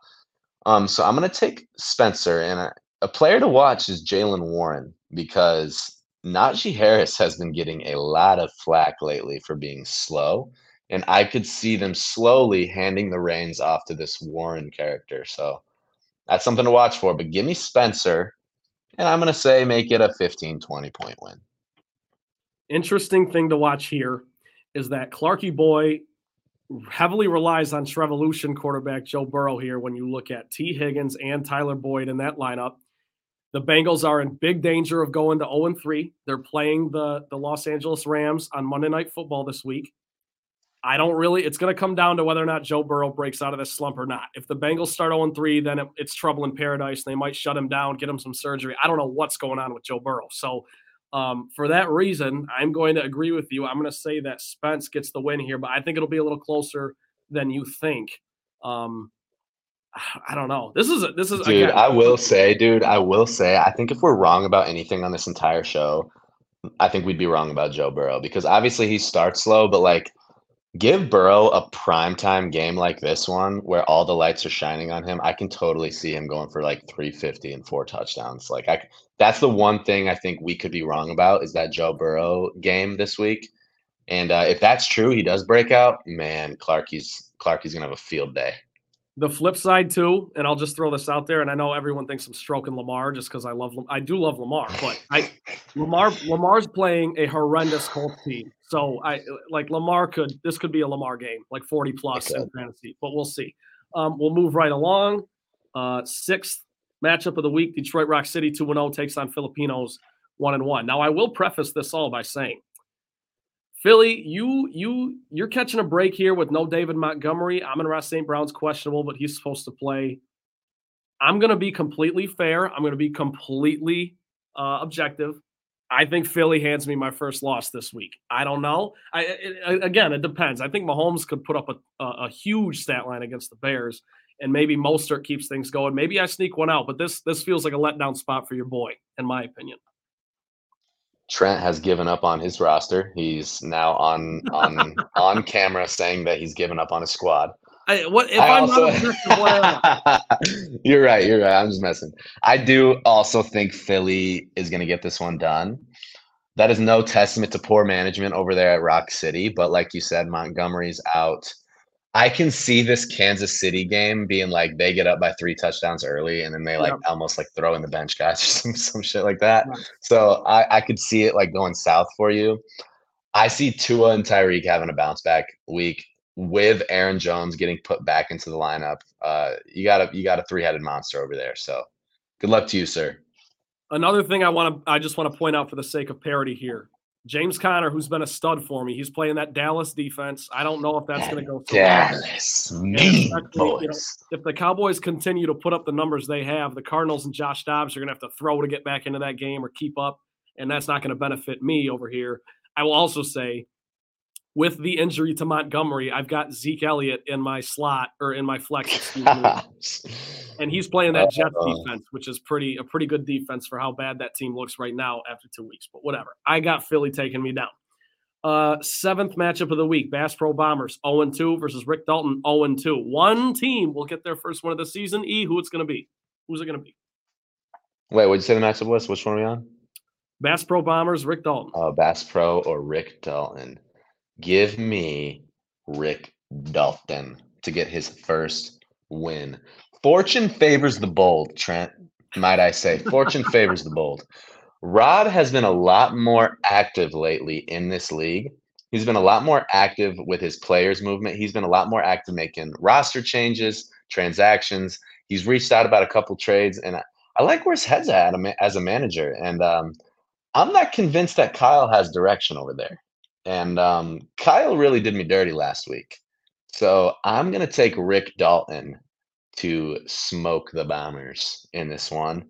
Um, so I'm going to take Spencer. And a, a player to watch is Jaylen Warren because Najee Harris has been getting a lot of flack lately for being slow. And I could see them slowly handing the reins off to this Warren character. So that's something to watch for. But give me Spencer. And I'm going to say make it a 15 20 point win interesting thing to watch here is that Clarky Boy heavily relies on Trevolution quarterback Joe Burrow here when you look at T. Higgins and Tyler Boyd in that lineup. The Bengals are in big danger of going to 0 3. They're playing the, the Los Angeles Rams on Monday Night Football this week. I don't really, it's going to come down to whether or not Joe Burrow breaks out of this slump or not. If the Bengals start 0 3, then it, it's trouble in paradise. They might shut him down, get him some surgery. I don't know what's going on with Joe Burrow. So um, for that reason, I'm going to agree with you. I'm going to say that Spence gets the win here, but I think it'll be a little closer than you think. Um, I don't know. This is a, this is dude. Again, I will say, dude. I will say. I think if we're wrong about anything on this entire show, I think we'd be wrong about Joe Burrow because obviously he starts slow, but like give Burrow a primetime game like this one where all the lights are shining on him, I can totally see him going for like 350 and four touchdowns. Like I that's the one thing I think we could be wrong about is that Joe Burrow game this week. And uh, if that's true, he does break out, man, Clarky's Clarky's gonna have a field day. The flip side too, and I'll just throw this out there, and I know everyone thinks I'm stroking Lamar just because I love I do love Lamar, but I Lamar Lamar's playing a horrendous Colts team. So I like Lamar could this could be a Lamar game, like 40 plus in fantasy, but we'll see. Um, we'll move right along. Uh, sixth matchup of the week: Detroit Rock City 2 0 takes on Filipinos 1 and 1. Now I will preface this all by saying Philly, you you you're catching a break here with no David Montgomery. Amon-Ra St. Brown's questionable, but he's supposed to play. I'm going to be completely fair. I'm going to be completely uh, objective. I think Philly hands me my first loss this week. I don't know. I it, again, it depends. I think Mahomes could put up a, a, a, huge stat line against the Bears, and maybe Mostert keeps things going. Maybe I sneak one out, but this this feels like a letdown spot for your boy, in my opinion. Trent has given up on his roster. He's now on on on camera saying that he's given up on his squad. I, what if I am also, not You're right. You're right. I'm just messing. I do also think Philly is going to get this one done. That is no testament to poor management over there at Rock City, but like you said, Montgomery's out. I can see this Kansas City game being like they get up by three touchdowns early and then they like almost like throw in the bench guys or some, some shit like that. So I, I could see it like going south for you. I see Tua and Tyreek having a bounce back week with Aaron Jones getting put back into the lineup, uh, you got a you got a three headed monster over there. So good luck to you, sir. Another thing I want to I just want to point out for the sake of parity here. James Conner, who's been a stud for me, he's playing that Dallas defense. I don't know if that's going to go. So Dallas, me boys. You know, if the Cowboys continue to put up the numbers they have, the Cardinals and Josh Dobbs are going to have to throw to get back into that game or keep up, and that's not going to benefit me over here. I will also say with the injury to Montgomery, I've got Zeke Elliott in my slot or in my flex, and he's playing that Jets uh. defense, which is pretty a pretty good defense for how bad that team looks right now after two weeks. But whatever, I got Philly taking me down. Uh, seventh matchup of the week: Bass Pro Bombers 0 2 versus Rick Dalton 0 2. One team will get their first one of the season. E, who it's going to be? Who's it going to be? Wait, what did you say the matchup was? Which one are we on? Bass Pro Bombers, Rick Dalton. Uh, Bass Pro or Rick Dalton. Give me Rick Dalton to get his first win. Fortune favors the bold, Trent, might I say. Fortune favors the bold. Rod has been a lot more active lately in this league. He's been a lot more active with his players' movement. He's been a lot more active making roster changes, transactions. He's reached out about a couple trades, and I, I like where his head's at as a manager. And um, I'm not convinced that Kyle has direction over there. And um, Kyle really did me dirty last week. So I'm going to take Rick Dalton to smoke the Bombers in this one.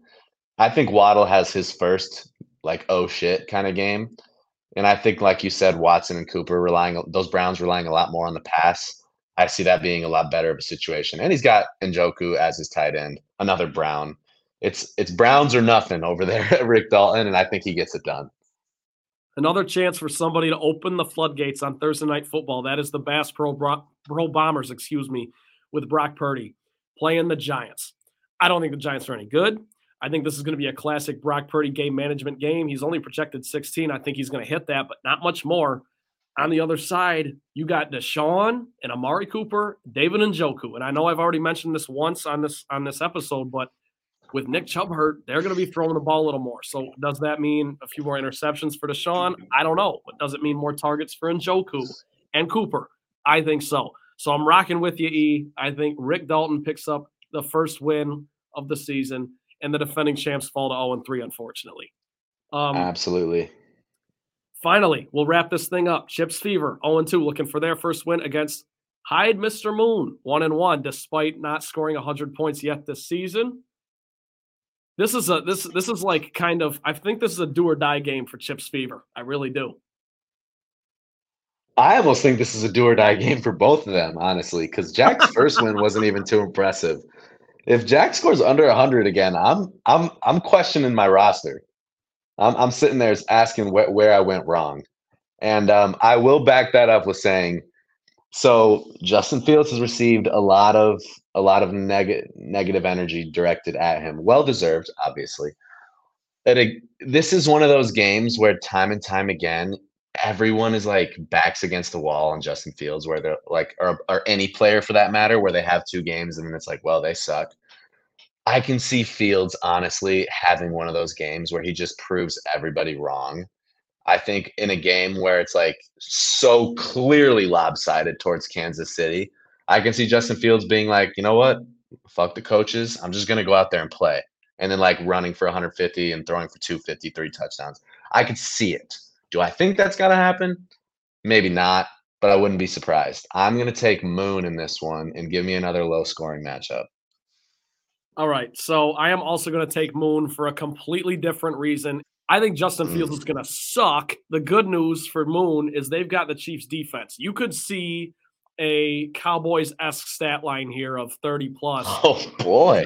I think Waddle has his first, like, oh shit kind of game. And I think, like you said, Watson and Cooper relying, those Browns relying a lot more on the pass. I see that being a lot better of a situation. And he's got Njoku as his tight end, another Brown. It's it's Browns or nothing over there at Rick Dalton, and I think he gets it done. Another chance for somebody to open the floodgates on Thursday night football. That is the Bass Pro, Pro Bombers, excuse me, with Brock Purdy playing the Giants. I don't think the Giants are any good. I think this is going to be a classic Brock Purdy game management game. He's only projected 16. I think he's going to hit that, but not much more. On the other side, you got Deshaun and Amari Cooper, David Njoku. And I know I've already mentioned this once on this on this episode, but with Nick Chubb hurt, they're going to be throwing the ball a little more. So does that mean a few more interceptions for Deshaun? I don't know. But does it mean more targets for Njoku and Cooper? I think so. So I'm rocking with you, E. I think Rick Dalton picks up the first win of the season, and the defending champs fall to 0 3, unfortunately. Um, Absolutely. Finally, we'll wrap this thing up. Chips Fever 0 2, looking for their first win against Hyde Mr. Moon 1 and 1, despite not scoring 100 points yet this season. This is a this this is like kind of I think this is a do or die game for Chips Fever. I really do. I almost think this is a do or die game for both of them, honestly, because Jack's first win wasn't even too impressive. If Jack scores under 100 again, I'm I'm I'm questioning my roster. I'm, I'm sitting there asking wh- where I went wrong. And um, I will back that up with saying, so Justin Fields has received a lot of a lot of neg- negative energy directed at him, well deserved, obviously. That this is one of those games where time and time again, everyone is like backs against the wall on Justin Fields, where they're like, or, or any player for that matter, where they have two games and then it's like, well, they suck. I can see Fields honestly having one of those games where he just proves everybody wrong. I think in a game where it's like so clearly lopsided towards Kansas City, I can see Justin Fields being like, you know what? Fuck the coaches. I'm just going to go out there and play. And then like running for 150 and throwing for 250, three touchdowns. I could see it. Do I think that's got to happen? Maybe not, but I wouldn't be surprised. I'm going to take Moon in this one and give me another low scoring matchup. All right. So I am also going to take Moon for a completely different reason. I think Justin Fields mm. is going to suck. The good news for Moon is they've got the Chiefs defense. You could see a Cowboys esque stat line here of 30 plus. Oh, boy.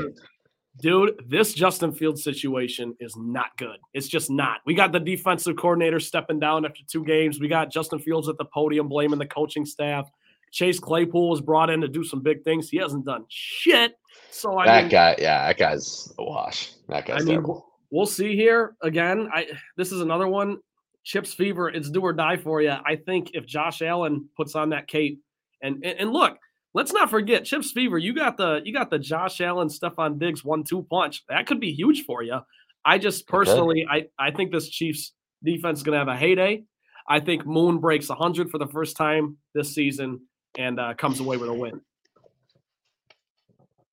Dude, this Justin Fields situation is not good. It's just not. We got the defensive coordinator stepping down after two games. We got Justin Fields at the podium blaming the coaching staff. Chase Claypool was brought in to do some big things. He hasn't done shit. So I that mean, guy, yeah, that guy's a wash. That guy's I mean, terrible. We'll see here again. I this is another one. Chips fever. It's do or die for you. I think if Josh Allen puts on that cape, and and, and look, let's not forget Chips fever. You got the you got the Josh Allen Stefon Diggs one two punch. That could be huge for you. I just personally, okay. I I think this Chiefs defense is going to have a heyday. I think Moon breaks 100 for the first time this season and uh, comes away with a win.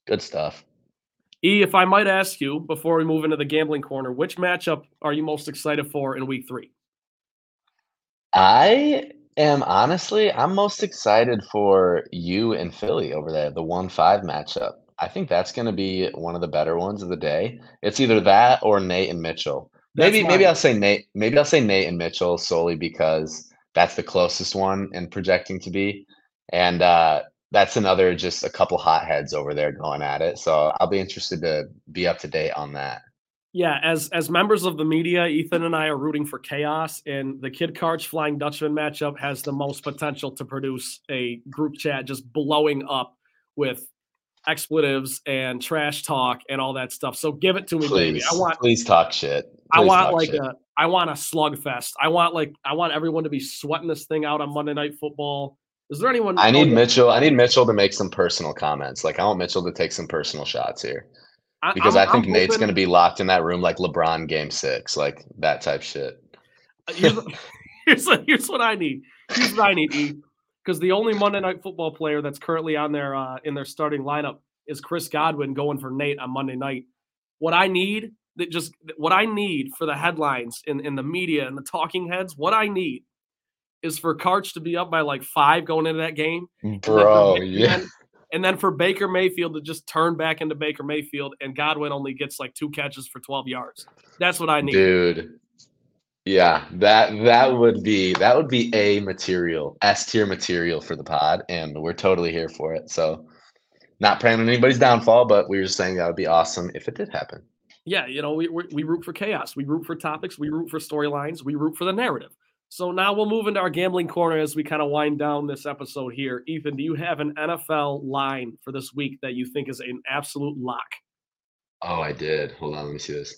Good stuff. E, if I might ask you before we move into the gambling corner, which matchup are you most excited for in week three? I am honestly, I'm most excited for you and Philly over there, the 1 5 matchup. I think that's going to be one of the better ones of the day. It's either that or Nate and Mitchell. maybe maybe I'll say Nate. Maybe I'll say Nate and Mitchell solely because that's the closest one and projecting to be. And uh, that's another just a couple hotheads over there going at it. So I'll be interested to be up to date on that. Yeah, as as members of the media, Ethan and I are rooting for chaos, and the Kid Karch Flying Dutchman matchup has the most potential to produce a group chat just blowing up with expletives and trash talk and all that stuff. So give it to me, please, baby. I want please talk shit. Please I want like shit. a I want a slugfest. I want like I want everyone to be sweating this thing out on Monday Night Football. Is there anyone? I need Mitchell. I need Mitchell to make some personal comments. Like I want Mitchell to take some personal shots here, because I'm, i think I'm Nate's going to be locked in that room like LeBron Game Six, like that type shit. Uh, here's, here's, here's what I need. Here's what I need. Because the only Monday Night Football player that's currently on their uh, in their starting lineup is Chris Godwin going for Nate on Monday night. What I need that just what I need for the headlines in, in the media and the talking heads, what I need is for Karch to be up by like five going into that game. Bro, and yeah. and then for Baker Mayfield to just turn back into Baker Mayfield and Godwin only gets like two catches for 12 yards. That's what I need. Dude. Yeah, that that would be that would be a material, S tier material for the pod, and we're totally here for it. So not praying on anybody's downfall, but we were just saying that would be awesome if it did happen. Yeah, you know, we, we, we root for chaos. We root for topics. We root for storylines. We root for the narrative. So now we'll move into our gambling corner as we kind of wind down this episode here. Ethan, do you have an NFL line for this week that you think is an absolute lock? Oh, I did. Hold on, let me see this.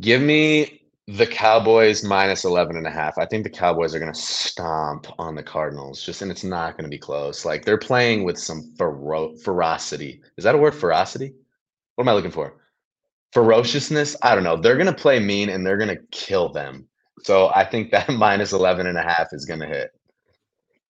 Give me the Cowboys minus 11 and a half. I think the Cowboys are going to stomp on the Cardinals just and it's not going to be close. Like they're playing with some fero- ferocity. Is that a word ferocity? What am I looking for? Ferociousness? I don't know. They're going to play mean and they're going to kill them. So I think that minus 11 and a half is going to hit.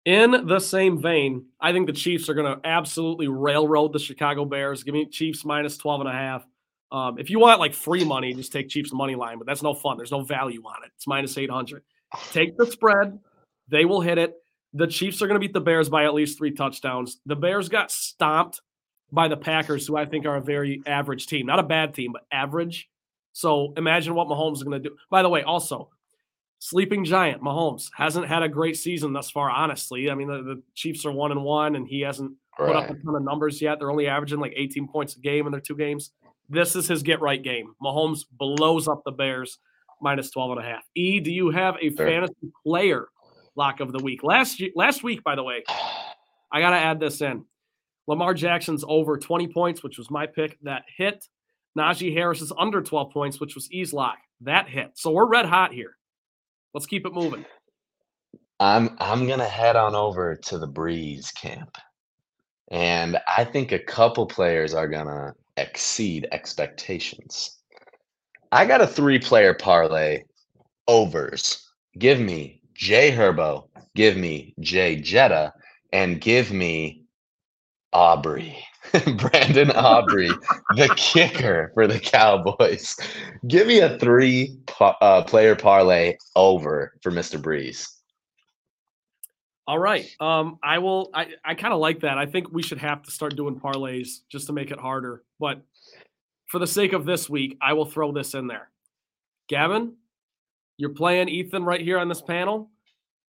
In the same vein, I think the Chiefs are going to absolutely railroad the Chicago Bears. Give me Chiefs minus 12 and a half. Um, if you want like free money, just take Chiefs money line, but that's no fun. There's no value on it. It's minus 800. Take the spread. They will hit it. The Chiefs are going to beat the Bears by at least three touchdowns. The Bears got stomped by the Packers, who I think are a very average team. Not a bad team, but average. So imagine what Mahomes is going to do. By the way, also, sleeping giant Mahomes hasn't had a great season thus far, honestly. I mean, the, the Chiefs are one and one, and he hasn't put up a ton of numbers yet. They're only averaging like 18 points a game in their two games. This is his get right game. Mahomes blows up the Bears minus 12 and a half. E, do you have a Sure. fantasy player lock of the week? Last last week, by the way, I got to add this in. Lamar Jackson's over 20 points, which was my pick. That hit. Najee Harris is under 12 points, which was E's lock. That hit. So we're red hot here. Let's keep it moving. I'm I'm gonna head on over to the Breeze camp, and I think a couple players are gonna exceed expectations. I got a three-player parlay overs. Give me Jay Herbo, give me Jay Jetta, and give me Aubrey, Brandon Aubrey, the kicker for the Cowboys. Give me a three-player parlay over for Mr. Breeze. All right. Um, I will. I, I kind of like that. I think we should have to start doing parlays just to make it harder. But for the sake of this week, I will throw this in there. Gavin, you're playing Ethan right here on this panel.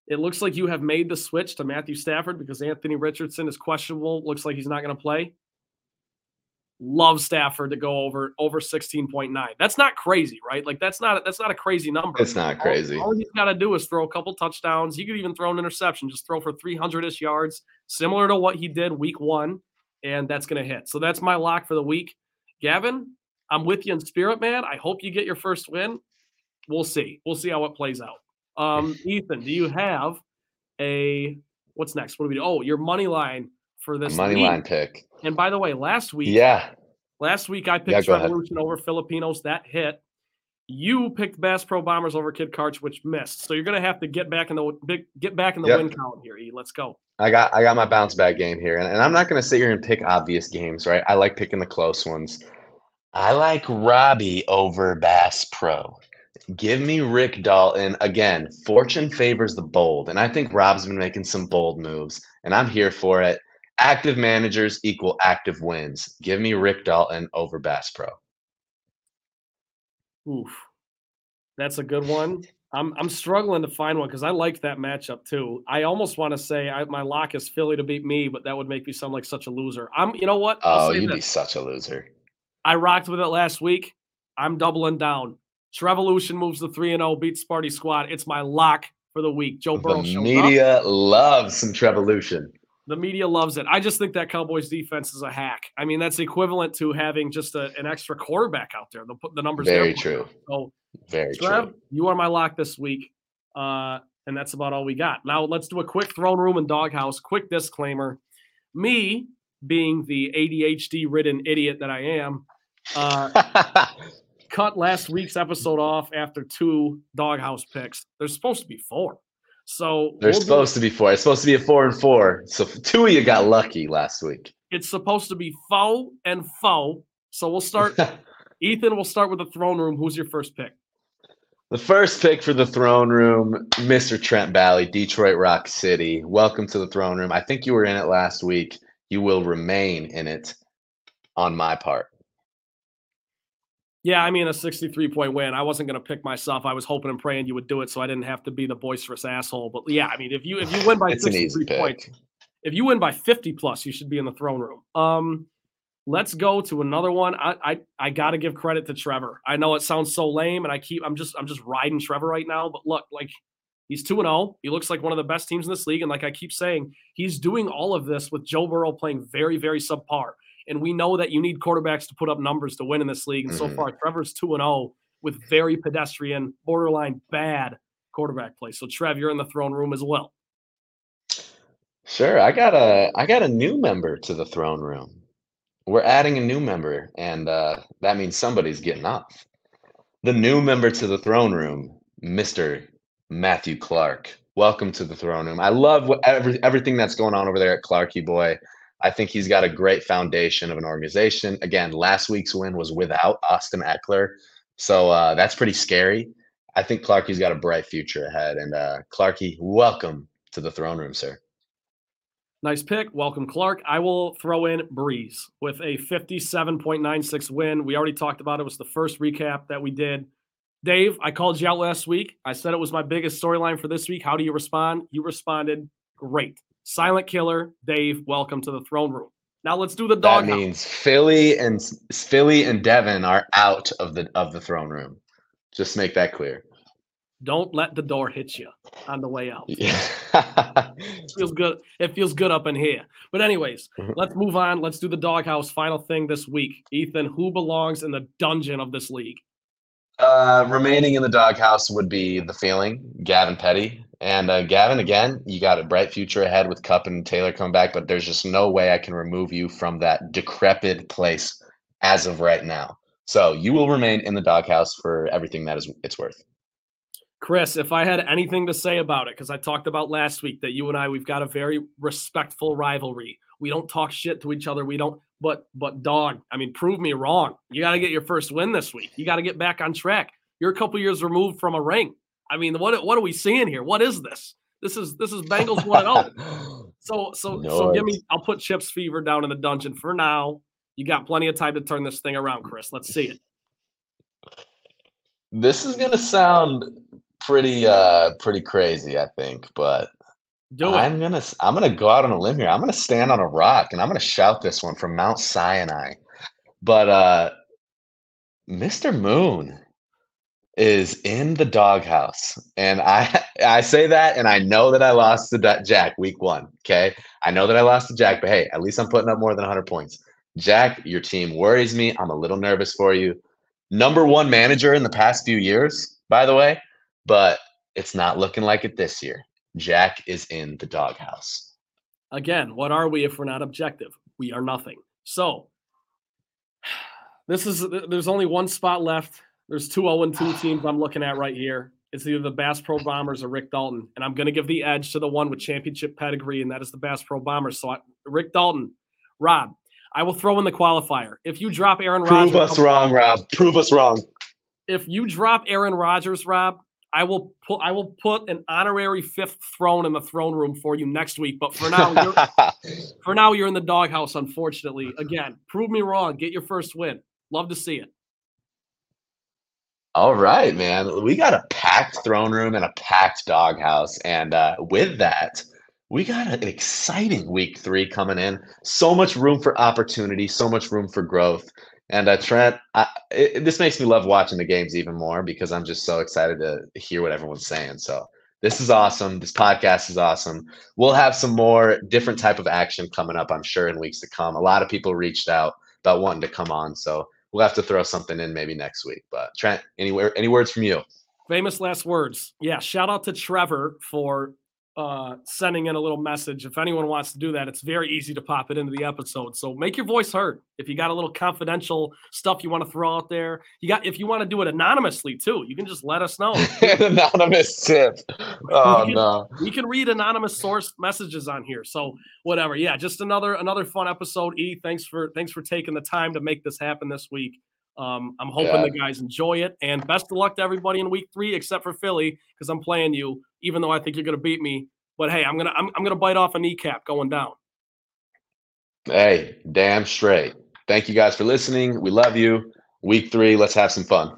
It looks like you have made the switch to Matthew Stafford because Anthony Richardson is questionable. Looks like he's not going to play. Love Stafford to go over over 16.9. That's not crazy, right? Like that's not that's not a crazy number. It's not All- crazy. All, he's got to do is throw a couple touchdowns. He could even throw an interception, just throw for 300 ish yards, similar to what he did week one, and that's going to hit. So that's my lock for the week. Gavin, I'm with you in spirit, man. I hope you get your first win. We'll see. We'll see how it plays out. Um, Ethan, do you have a what's next? What do we do? Oh, your money line for this money week. line pick. And by the way, last week, Yeah. Last week I picked ahead. Revolution over Filipinos. That hit. You picked Bass Pro Bombers over Kid Karch, which missed. So you're gonna have to get back in the big get back in the Yep. win column here. E. Let's go. I got I got my bounce back game here. And, and I'm not gonna sit here and pick obvious games, right? I like picking the close ones. I like Robbie over Bass Pro. Give me Rick Dalton. Again, fortune favors the bold. And I think Rob's been making some bold moves, and I'm here for it. Active managers equal active wins. Give me Rick Dalton over Bass Pro. Oof, that's a good one. I'm I'm struggling to find one because I like that matchup too. I almost want to say I, my lock is Philly to beat me, but that would make me sound like such a loser. I'm you know what? I'll Oh, you'd be such a loser. I rocked with it last week. I'm doubling down. Trevolution moves the 3 and 0, beats Sparty Squad. It's my lock for the week. Joe Burrow The shows up. media loves some Trevolution. The media loves it. I just think that Cowboys defense is a hack. I mean, that's equivalent to having just a, an extra quarterback out there. The, the numbers Very true. So, Very Trev, true. you are my lock this week. Uh, and that's about all we got. Now, let's do a quick throne room and doghouse. Quick disclaimer me being the ADHD ridden idiot that I am, uh, cut last week's episode off after two doghouse picks. There's supposed to be four. So There's we'll do- supposed to be four. It's supposed to be a four and four. So two of you got lucky last week. it's supposed to be foe and foe. So we'll start. Ethan, we'll start with the throne room. Who's your first pick? The first pick for the throne room, Mr. Trent Bally, Detroit Rock City. Welcome to the throne room. I think you were in it last week. You will remain in it on my part. Yeah, I mean a 63 point win. I wasn't going to pick myself. I was hoping and praying you would do it so I didn't have to be the boisterous asshole. But yeah, I mean if you if you win by 63 points, if you win by 50 plus, you should be in the throne room. Um let's go to another one. I I, I got to give credit to Trevor. I know it sounds so lame and I keep I'm just I'm just riding Trevor right now, but look, like he's 2 and 0. He looks like one of the best teams in this league and like I keep saying, he's doing all of this with Joe Burrow playing very very subpar. And we know that you need quarterbacks to put up numbers to win in this league. And mm-hmm. so far, Trevor's 2 and 0 with very pedestrian, borderline bad quarterback play. So Trev, you're in the throne room as well. Sure. I got a I got a new member to the throne room. We're adding a new member, and uh, that means somebody's getting off. The new member to the throne room, Mr. Matthew Clark. Welcome to the throne room. I love what, every, everything that's going on over there at Clarky Boy. I think he's got a great foundation of an organization. Again, last week's win was without Austin Ekeler. so uh, that's pretty scary. I think Clarky's got a bright future ahead. And uh, Clarky, welcome to the throne room, sir. Nice pick. Welcome, Clark. I will throw in Breeze with a 57.96 win. We already talked about it. it was the first recap that we did. Dave, I called you out last week. I said it was my biggest storyline for this week. How do you respond? You responded great. Silent Killer, Dave, welcome to the throne room. Now let's do the dog. That means Philly and Philly and Devin are out of the of the throne room. Just make that clear. Don't let the door hit you on the way out. Yeah. it feels good. It feels good up in here. But anyways, mm-hmm. let's move on. Let's do the doghouse. Final thing this week. Ethan, who belongs in the dungeon of this league? Uh, remaining in the doghouse would be the feeling, Gavin Petty. And uh, Gavin, again, you got a bright future ahead with Kupp and Taylor coming back, but there's just no way I can remove you from that decrepit place as of right now. So you will remain in the doghouse for everything that is it's worth. Chris, if I had anything to say about it, because I talked about last week that you and I we've got a very respectful rivalry. We don't talk shit to each other. We don't. But but dog, I mean, prove me wrong. You got to get your first win this week. You got to get back on track. You're a couple years removed from a ring. I mean, what what are we seeing here? What is this? This is this is Bengals one zero. So so no, so give me. I'll put Chips Fever down in the dungeon for now. You got plenty of time to turn this thing around, Chris. Let's see it. This is gonna sound pretty uh pretty crazy, I think, but I'm gonna I'm gonna go out on a limb here. I'm gonna stand on a rock and I'm gonna shout this one from Mount Sinai. But uh Mr. Moon is in the doghouse. And I I say that and I know that I lost to Jack week one. Okay. I know that I lost to Jack, but hey, at least I'm putting up more than 100 points. Jack, your team worries me. I'm a little nervous for you. Number one manager in the past few years, by the way, but it's not looking like it this year. Jack is in the doghouse. Again, what are we if we're not objective? We are nothing. So, this is there's only one spot left there's two 0 2 ah. teams I'm looking at right here. It's either the Bass Pro Bombers or Rick Dalton. And I'm going to give the edge to the one with championship pedigree, and that is the Bass Pro Bombers. So, I, Rick Dalton, Rob, I will throw in the qualifier. If you drop Aaron Rodgers. Prove us wrong, Rob. Prove us wrong. If you drop Aaron Rodgers, Rob, I will put I will put an honorary fifth throne in the throne room for you next week. But for now, for now, you're in the doghouse. Unfortunately, again, prove me wrong. Get your first win. Love to see it. All right, man. We got a packed throne room and a packed doghouse. And uh, with that, we got an exciting week three coming in. So much room for opportunity, so much room for growth. And uh, Trent, I, it, this makes me love watching the games even more because I'm just so excited to hear what everyone's saying. So this is awesome. This podcast is awesome. We'll have some more different type of action coming up, I'm sure, in weeks to come. A lot of people reached out about wanting to come on. So we'll have to throw something in maybe next week. But Trent, anywhere, any words from you? Famous last words. Yeah. Shout out to Trevor for uh, sending in a little message. If anyone wants to do that, it's very easy to pop it into the episode. So make your voice heard. If you got a little confidential stuff you want to throw out there, you got. If you want to do it anonymously too, you can just let us know. anonymous tip. Oh we can, no, we can read anonymous source messages on here. So whatever. Yeah, just another another fun episode. E, thanks for thanks for taking the time to make this happen this week. Um, I'm hoping Yeah. the guys enjoy it, and best of luck to everybody in week three, except for Philly, because I'm playing you, even though I think you're going to beat me. But hey, I'm gonna I'm, I'm gonna bite off a kneecap going down. Hey, damn straight. Thank you guys for listening. We love you. Week three, let's have some fun.